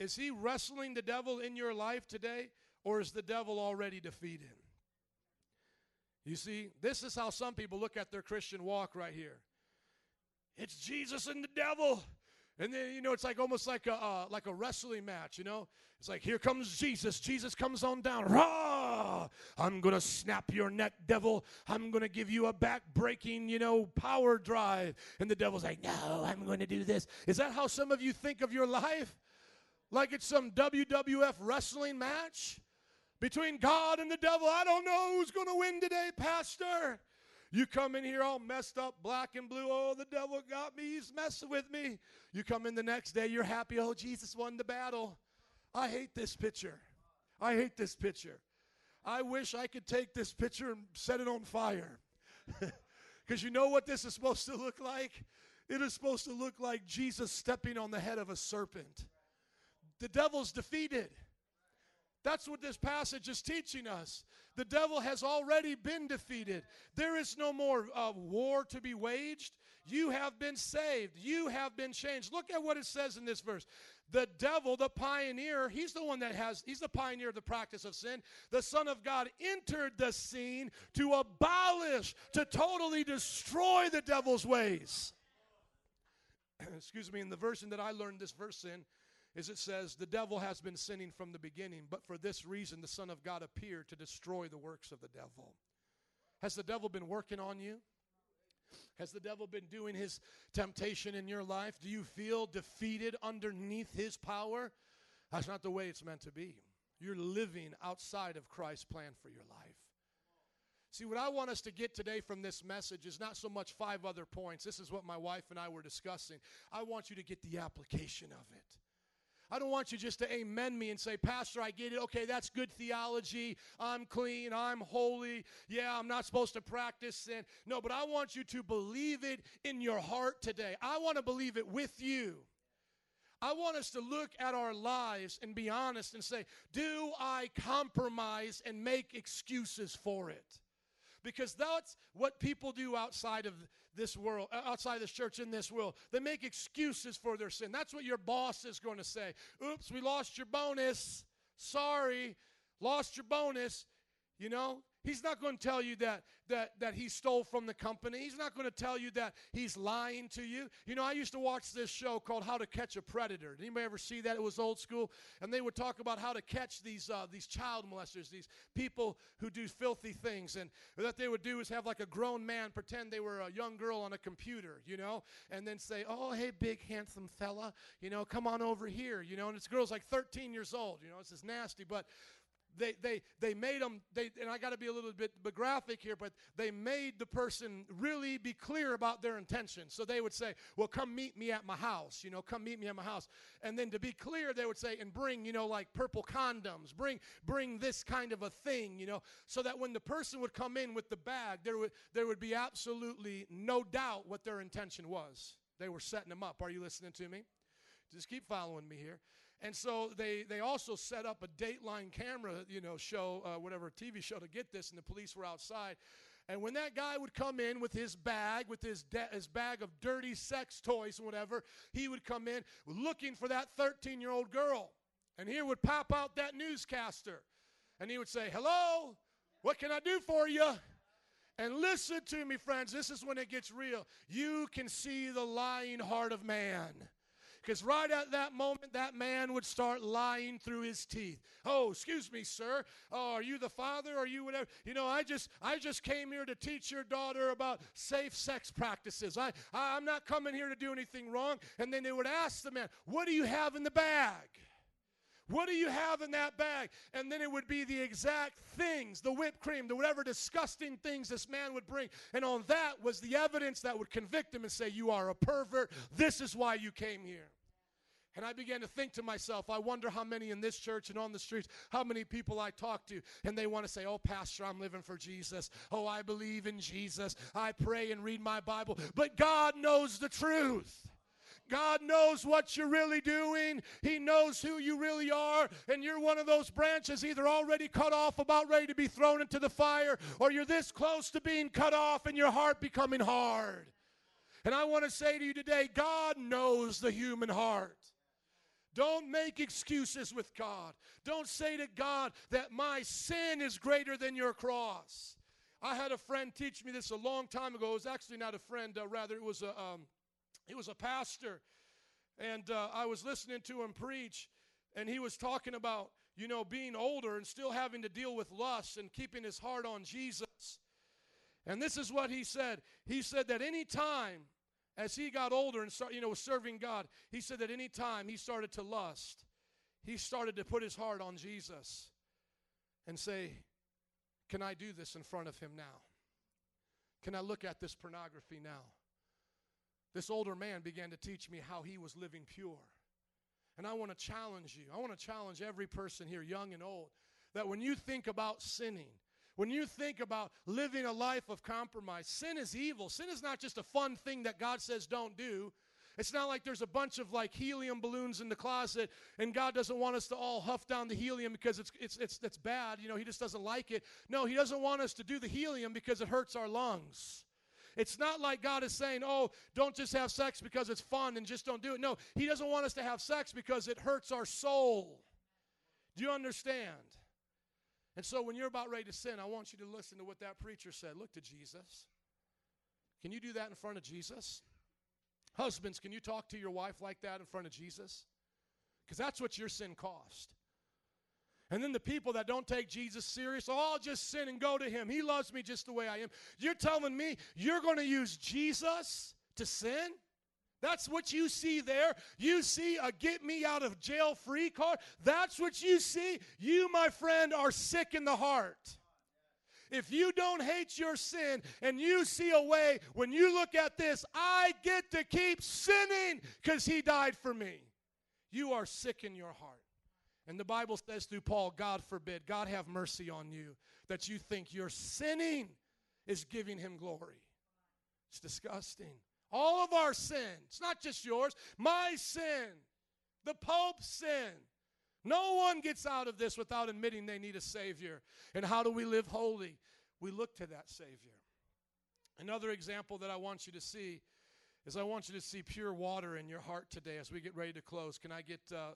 Is he wrestling the devil in your life today? Or is the devil already defeated? You see, this is how some people look at their Christian walk right here. It's Jesus and the devil. And then you know it's like almost like a uh, like a wrestling match, you know. It's like here comes Jesus. Jesus comes on down. Rah! I'm gonna snap your neck, devil. I'm gonna give you a back-breaking, you know, power drive. And the devil's like, no, I'm to do this. Is that how some of you think of your life? Like it's some WWF wrestling match between God and the devil. I don't know who's gonna win today, Pastor. You come in here all messed up, black and blue. Oh, the devil got me. He's messing with me. You come in the next day, you're happy. Oh, Jesus won the battle. I hate this picture. I hate this picture. I wish I could take this picture and set it on fire. Because you know what this is supposed to look like? It is supposed to look like Jesus stepping on the head of a serpent. The devil's defeated. That's what this passage is teaching us. The devil has already been defeated. There is no more uh, war to be waged. You have been saved. You have been changed. Look at what it says in this verse. The devil, the pioneer, he's the one that has, he's the pioneer of the practice of sin. The Son of God entered the scene to abolish, to totally destroy the devil's ways. Excuse me, in the version that I learned this verse in, is it says, The devil has been sinning from the beginning, but for this reason the Son of God appeared to destroy the works of the devil. Has the devil been working on you? Has the devil been doing his temptation in your life? Do you feel defeated underneath his power? That's not the way it's meant to be. You're living outside of Christ's plan for your life. See, what I want us to get today from this message is not so much five other points. This is what my wife and I were discussing. I want you to get the application of it. I don't want you just to amen me and say, Pastor, I get it. Okay, that's good theology. I'm clean. I'm holy. Yeah, I'm not supposed to practice sin. No, but I want you to believe it in your heart today. I want to believe it with you. I want us to look at our lives and be honest and say, do I compromise and make excuses for it? Because that's what people do outside of this world, uh, outside of this church in this world. They make excuses for their sin. That's what your boss is going to say. Oops, we lost your bonus. Sorry, lost your bonus. You know, he's not going to tell you that that that he stole from the company. He's not going to tell you that he's lying to you. You know, I used to watch this show called How to Catch a Predator. Did anybody ever see that? It was old school, and they would talk about how to catch these uh, these child molesters, these people who do filthy things, and what they would do is have like a grown man pretend they were a young girl on a computer, you know, and then say, "Oh, hey, big handsome fella, you know, come on over here," you know, and this girl's like 13 years old, you know, this is nasty, but they they they made them they and I got to be a little bit graphic here but they made the person really be clear about their intention so they would say well come meet me at my house you know come meet me at my house. And then to be clear they would say and bring you know like purple condoms. Bring bring this kind of a thing you know so that when the person would come in with the bag there would there would be absolutely no doubt what their intention was. They were setting them up. Are you listening to me? Just keep following me here and so they, they also set up a Dateline camera, you know, show, uh, whatever TV show to get this, and the police were outside. And when that guy would come in with his bag, with his, de- his bag of dirty sex toys and whatever, he would come in looking for that 13 year old girl. And here would pop out that newscaster. And he would say, Hello, what can I do for you? And listen to me, friends, this is when it gets real. You can see the lying heart of man. Because right at that moment, that man would start lying through his teeth. Oh, excuse me, sir. Oh, are you the father? Are you whatever? You know, I just I just came here to teach your daughter about safe sex practices. I, I I'm not coming here to do anything wrong. And then they would ask the man, "What do you have in the bag?" What do you have in that bag? And then it would be the exact things, the whipped cream, the whatever disgusting things this man would bring. And on that was the evidence that would convict him and say, You are a pervert. This is why you came here. And I began to think to myself, I wonder how many in this church and on the streets, how many people I talk to, and they want to say, Oh, Pastor, I'm living for Jesus. Oh, I believe in Jesus. I pray and read my Bible. But God knows the truth. God knows what you're really doing. He knows who you really are. And you're one of those branches either already cut off, about ready to be thrown into the fire, or you're this close to being cut off and your heart becoming hard. And I want to say to you today God knows the human heart. Don't make excuses with God. Don't say to God that my sin is greater than your cross. I had a friend teach me this a long time ago. It was actually not a friend, uh, rather it was a um, he was a pastor, and uh, I was listening to him preach, and he was talking about you know being older and still having to deal with lust and keeping his heart on Jesus. And this is what he said. He said that any time as he got older and start, you know was serving God, he said that any time he started to lust, he started to put his heart on Jesus and say, "Can I do this in front of him now? Can I look at this pornography now?" This older man began to teach me how he was living pure. And I want to challenge you. I want to challenge every person here, young and old, that when you think about sinning, when you think about living a life of compromise, sin is evil. Sin is not just a fun thing that God says don't do. It's not like there's a bunch of like helium balloons in the closet and God doesn't want us to all huff down the helium because it's it's it's it's bad, you know, he just doesn't like it. No, he doesn't want us to do the helium because it hurts our lungs. It's not like God is saying, oh, don't just have sex because it's fun and just don't do it. No, He doesn't want us to have sex because it hurts our soul. Do you understand? And so when you're about ready to sin, I want you to listen to what that preacher said. Look to Jesus. Can you do that in front of Jesus? Husbands, can you talk to your wife like that in front of Jesus? Because that's what your sin cost. And then the people that don't take Jesus serious, oh, I'll just sin and go to him. He loves me just the way I am. You're telling me you're going to use Jesus to sin? That's what you see there. You see a get me out of jail free card. That's what you see. You, my friend, are sick in the heart. If you don't hate your sin and you see a way, when you look at this, I get to keep sinning because he died for me, you are sick in your heart. And the Bible says through Paul, God forbid, God have mercy on you, that you think your sinning is giving him glory. It's disgusting. All of our sin, it's not just yours, my sin The Pope's sin. No one gets out of this without admitting they need a Savior. And how do we live holy? We look to that Savior. Another example that I want you to see is I want you to see pure water in your heart today as we get ready to close. Can I get uh,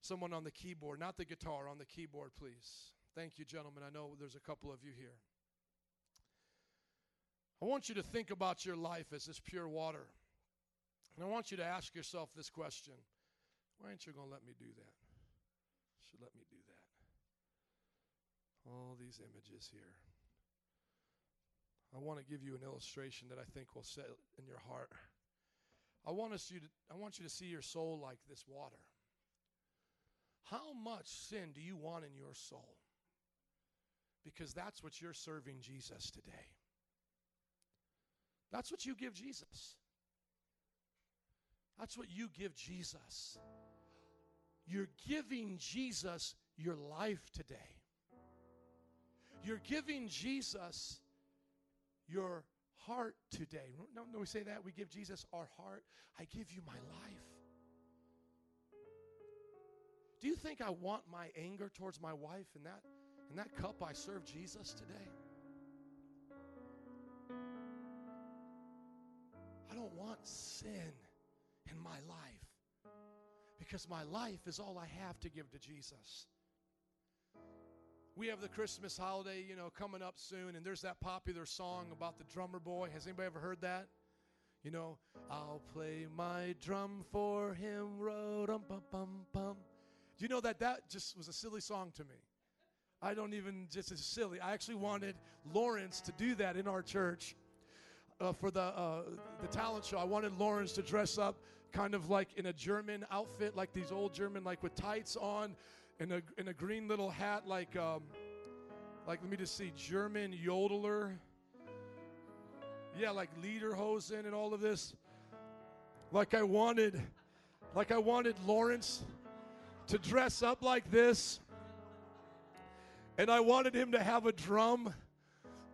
someone on the keyboard, not the guitar, on the keyboard, please? Thank you, gentlemen. I know there's a couple of you here. I want you to think about your life as this pure water. And I want you to ask yourself this question Why aren't you going to let me do that? Should let me do that. All these images here. I want to give you an illustration that I think will set in your heart. I want us you to I want you to see your soul like this water. How much sin do you want in your soul? Because that's what you're serving Jesus today. That's what you give Jesus. That's what you give Jesus. You're giving Jesus your life today. You're giving Jesus your heart today. No, no, we say that. We give Jesus our heart. I give you my life. Do you think I want my anger towards my wife in that in that cup I serve Jesus today? Don't want sin in my life because my life is all I have to give to Jesus. We have the Christmas holiday, you know, coming up soon, and there's that popular song about the drummer boy. Has anybody ever heard that? You know, I'll play my drum for him, ro dum bum bum bum. Do you know that that just was a silly song to me? I don't even just it's silly. I actually wanted Lawrence to do that in our church uh, for the uh, the talent show. I wanted Lawrence to dress up kind of like in a German outfit, like these old German, like with tights on, and a in a green little hat, like um, like let me just see, German yodeler. Yeah, like Lederhosen and all of this. Like I wanted, like I wanted Lawrence to dress up like this. And I wanted him to have a drum.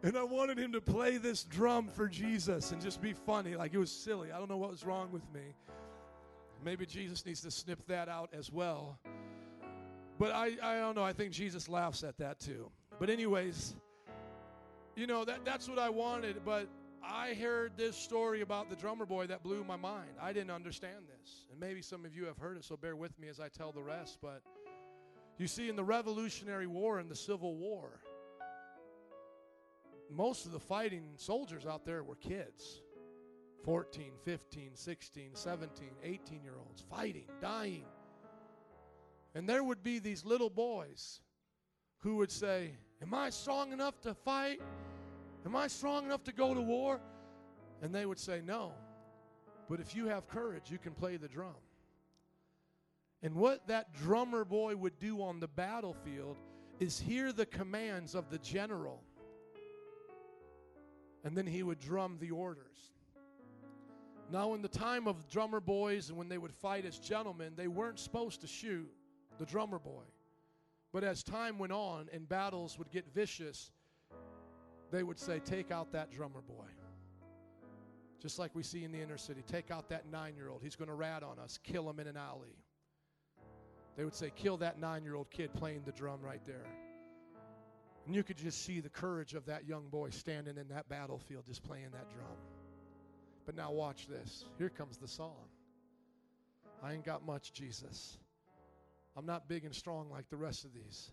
And I wanted him to play this drum for Jesus and just be funny. Like it was silly. I don't know what was wrong with me. Maybe Jesus needs to snip that out as well. But I, I don't know. I think Jesus laughs at that too. But, anyways, you know, that, that's what I wanted. But I heard this story about the drummer boy that blew my mind. I didn't understand this. And maybe some of you have heard it, so bear with me as I tell the rest. But you see, in the Revolutionary War and the Civil War, most of the fighting soldiers out there were kids 14, 15, 16, 17, 18 year olds fighting, dying. And there would be these little boys who would say, Am I strong enough to fight? Am I strong enough to go to war? And they would say, No. But if you have courage, you can play the drum. And what that drummer boy would do on the battlefield is hear the commands of the general. And then he would drum the orders. Now, in the time of drummer boys and when they would fight as gentlemen, they weren't supposed to shoot the drummer boy. But as time went on and battles would get vicious, they would say, Take out that drummer boy. Just like we see in the inner city. Take out that nine year old. He's going to rat on us. Kill him in an alley. They would say, Kill that nine year old kid playing the drum right there. And you could just see the courage of that young boy standing in that battlefield just playing that drum. But now watch this. Here comes the song. I ain't got much, Jesus. I'm not big and strong like the rest of these.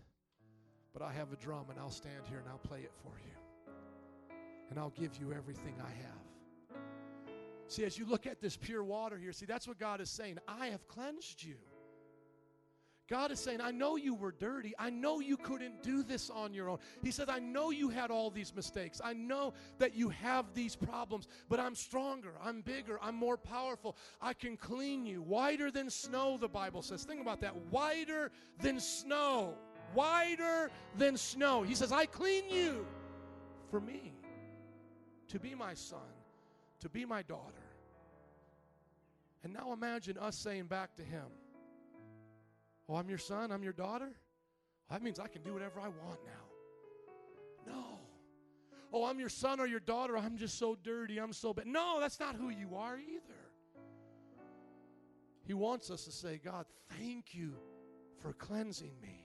But I have a drum and I'll stand here and I'll play it for you. And I'll give you everything I have. See, as you look at this pure water here, see, that's what God is saying. I have cleansed you. God is saying, I know you were dirty. I know you couldn't do this on your own. He says, I know you had all these mistakes. I know that you have these problems, but I'm stronger. I'm bigger. I'm more powerful. I can clean you. Whiter than snow, the Bible says. Think about that. Whiter than snow. Whiter than snow. He says, I clean you for me to be my son, to be my daughter. And now imagine us saying back to him, Oh, I'm your son, I'm your daughter? Oh, that means I can do whatever I want now. No. Oh, I'm your son or your daughter, I'm just so dirty, I'm so bad. No, that's not who you are either. He wants us to say, God, thank you for cleansing me.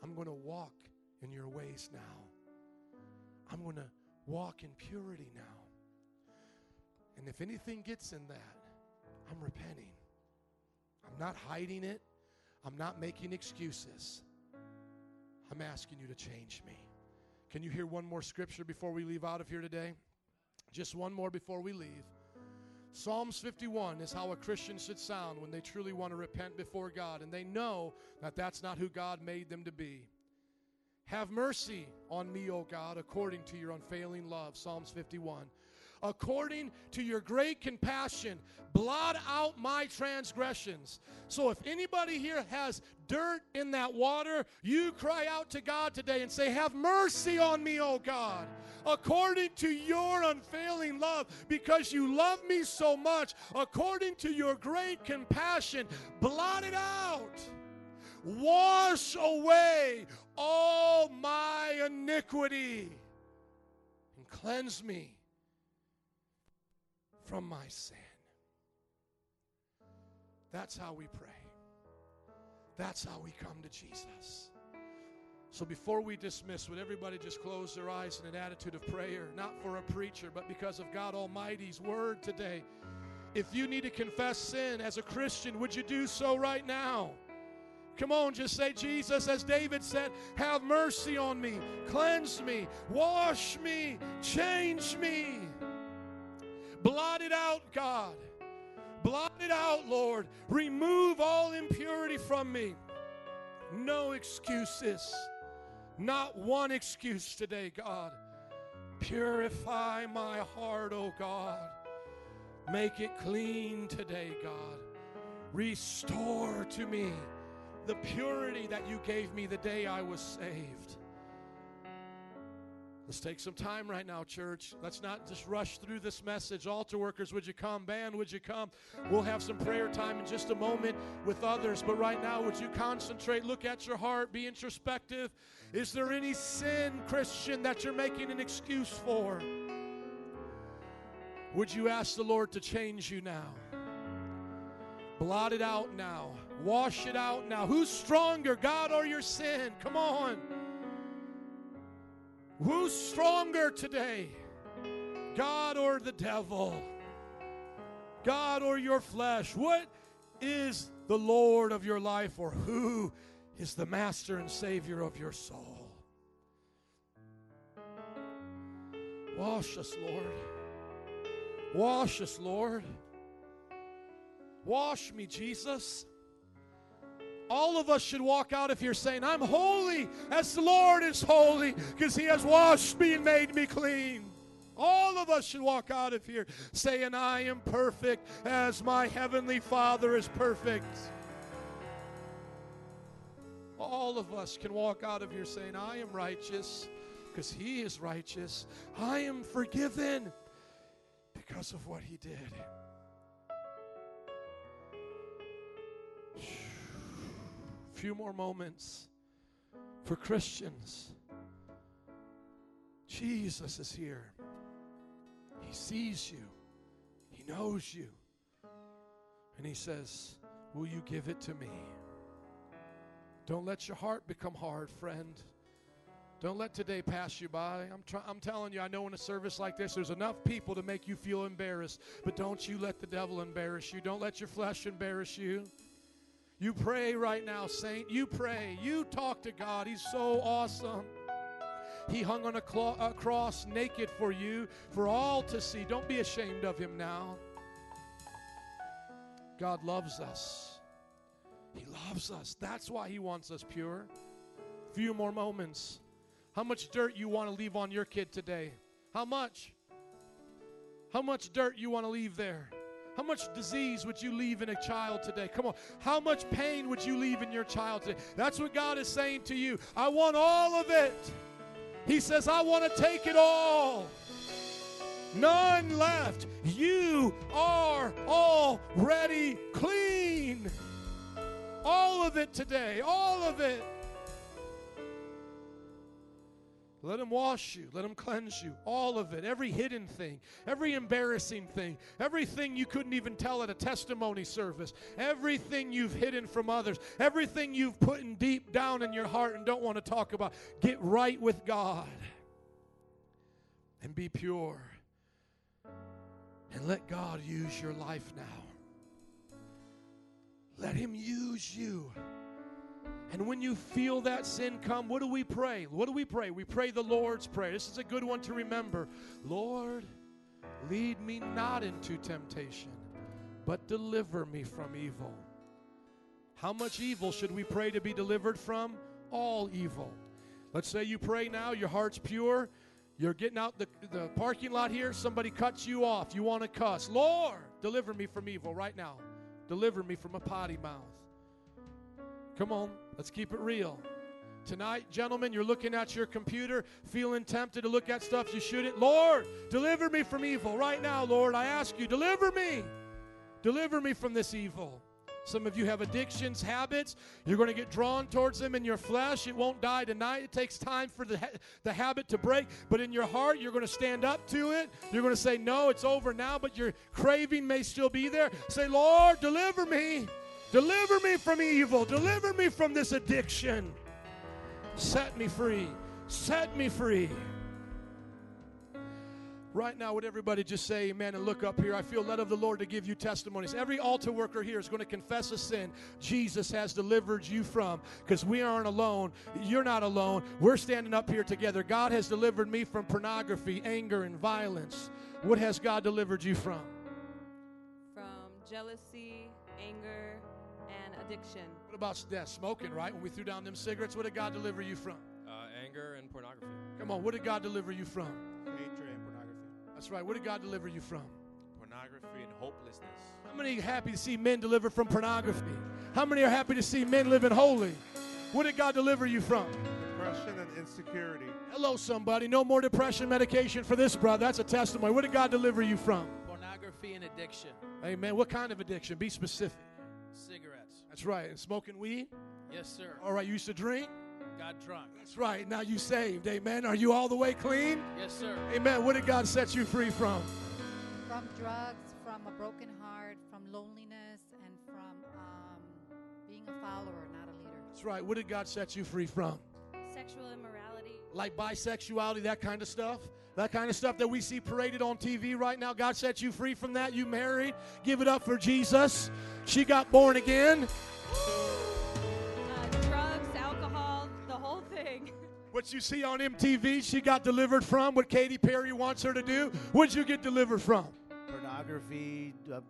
I'm going to walk in your ways now. I'm going to walk in purity now. And if anything gets in that, I'm repenting. I'm not hiding it. I'm not making excuses. I'm asking you to change me. Can you hear one more scripture before we leave out of here today? Just one more before we leave. Psalms 51 is how a Christian should sound when they truly want to repent before God and they know that that's not who God made them to be. Have mercy on me, O God, according to your unfailing love. Psalms 51. According to your great compassion, blot out my transgressions. So if anybody here has dirt in that water, you cry out to God today and say, Have mercy on me, O God, according to your unfailing love, because you love me so much, according to your great compassion, blot it out. Wash away all my iniquity and cleanse me from my sin. That's how we pray. That's how we come to Jesus. So before we dismiss, would everybody just close their eyes in an attitude of prayer, not for a preacher, but because of God Almighty's word today? If you need to confess sin as a Christian, would you do so right now? Come on, just say, Jesus, as David said, have mercy on me, cleanse me, wash me, change me. Blot it out, God. Blot it out, Lord. Remove all impurity from me. No excuses. Not one excuse today, God. Purify my heart, oh God. Make it clean today, God. Restore to me the purity that you gave me the day I was saved. Let's take some time right now, church. Let's not just rush through this message. Altar workers, would you come? Band, would you come? We'll have some prayer time in just a moment with others. But right now, would you concentrate? Look at your heart, be introspective. Is there any sin, Christian, that you're making an excuse for? Would you ask the Lord to change you now? Blot it out now. Wash it out now. Who's stronger, God or your sin? Come on. Who's stronger today? God or the devil? God or your flesh? What is the Lord of your life or who is the master and savior of your soul? Wash us, Lord. Wash us, Lord. Wash me, Jesus. All of us should walk out of here saying, I'm holy as the Lord is holy because he has washed me and made me clean. All of us should walk out of here saying, I am perfect as my heavenly Father is perfect. All of us can walk out of here saying, I am righteous because he is righteous. I am forgiven because of what he did. Few more moments for Christians. Jesus is here. He sees you, He knows you. And He says, Will you give it to me? Don't let your heart become hard, friend. Don't let today pass you by. I'm, try- I'm telling you, I know in a service like this, there's enough people to make you feel embarrassed. But don't you let the devil embarrass you. Don't let your flesh embarrass you. You pray right now, saint. You pray. You talk to God. He's so awesome. He hung on a, a cross naked for you, for all to see. Don't be ashamed of him now. God loves us. He loves us. That's why he wants us pure. Few more moments. How much dirt you want to leave on your kid today? How much? How much dirt you want to leave there? How much disease would you leave in a child today? Come on. How much pain would you leave in your child today? That's what God is saying to you. I want all of it. He says, I want to take it all. None left. You are already clean. All of it today. All of it. Let him wash you. Let him cleanse you. All of it. Every hidden thing. Every embarrassing thing. Everything you couldn't even tell at a testimony service. Everything you've hidden from others. Everything you've put in deep down in your heart and don't want to talk about. Get right with God. And be pure. And let God use your life now. Let him use you. And when you feel that sin come, what do we pray? What do we pray? We pray the Lord's Prayer. This is a good one to remember. Lord, lead me not into temptation, but deliver me from evil. How much evil should we pray to be delivered from? All evil. Let's say you pray now, your heart's pure. You're getting out the, the parking lot here, somebody cuts you off. You want to cuss. Lord, deliver me from evil right now. Deliver me from a potty mouth. Come on, let's keep it real. Tonight, gentlemen, you're looking at your computer, feeling tempted to look at stuff you shouldn't. Lord, deliver me from evil. Right now, Lord, I ask you, deliver me. Deliver me from this evil. Some of you have addictions, habits. You're going to get drawn towards them in your flesh. It won't die tonight. It takes time for the, ha- the habit to break. But in your heart, you're going to stand up to it. You're going to say, No, it's over now, but your craving may still be there. Say, Lord, deliver me. Deliver me from evil. Deliver me from this addiction. Set me free. Set me free. Right now, would everybody just say amen and look up here? I feel led of the Lord to give you testimonies. Every altar worker here is going to confess a sin Jesus has delivered you from because we aren't alone. You're not alone. We're standing up here together. God has delivered me from pornography, anger, and violence. What has God delivered you from? From jealousy, addiction. What about that? Smoking, right? When we threw down them cigarettes, what did God deliver you from? Uh, anger and pornography. Come on, what did God deliver you from? Hatred and pornography. That's right. What did God deliver you from? Pornography and hopelessness. How many are happy to see men delivered from pornography? How many are happy to see men living holy? What did God deliver you from? Depression and insecurity. Hello, somebody. No more depression medication for this brother. That's a testimony. What did God deliver you from? Pornography and addiction. Amen. What kind of addiction? Be specific. Cigarettes. That's right. And smoking weed? Yes, sir. All right. You used to drink? Got drunk. That's right. Now you saved. Amen. Are you all the way clean? Yes, sir. Amen. What did God set you free from? From drugs, from a broken heart, from loneliness, and from um, being a follower, not a leader. That's right. What did God set you free from? Sexual immorality. Like bisexuality, that kind of stuff? That kind of stuff that we see paraded on TV right now. God set you free from that. You married. Give it up for Jesus. She got born again. Uh, drugs, alcohol, the whole thing. What you see on MTV, she got delivered from. What Katy Perry wants her to do. What'd you get delivered from? Pornography, uh,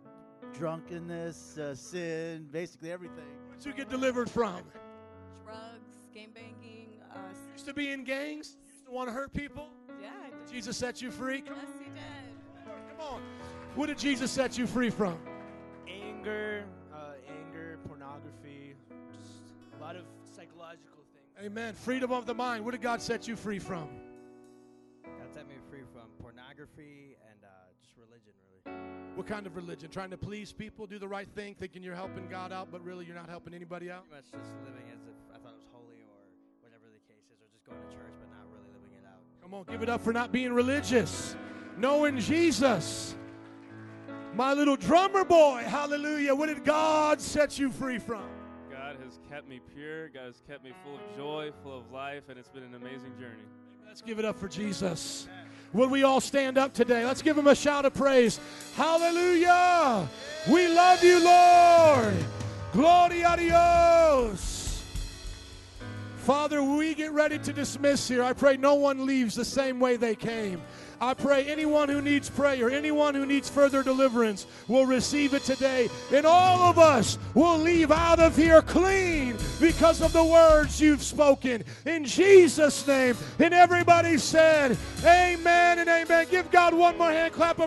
drunkenness, uh, sin, basically everything. What'd you get delivered from? Drugs, game banking. Uh, Used to be in gangs. Used to want to hurt people. Yeah, I did. Jesus set you free. Come Yes, he did. come on. What did Jesus set you free from? Anger, uh, anger, pornography, just a lot of psychological things. Amen. Freedom of the mind. What did God set you free from? God set me free from pornography and uh, just religion, really. What kind of religion? Trying to please people, do the right thing, thinking you're helping God out, but really you're not helping anybody out? Pretty much just living as if Come on, give it up for not being religious. Knowing Jesus. My little drummer boy. Hallelujah. What did God set you free from? God has kept me pure. God has kept me full of joy, full of life, and it's been an amazing journey. Let's give it up for Jesus. Will we all stand up today? Let's give him a shout of praise. Hallelujah. We love you, Lord. Gloria a Dios. Father, we get ready to dismiss here. I pray no one leaves the same way they came. I pray anyone who needs prayer, anyone who needs further deliverance will receive it today. And all of us will leave out of here clean because of the words you've spoken. In Jesus' name. And everybody said, Amen and amen. Give God one more hand clap of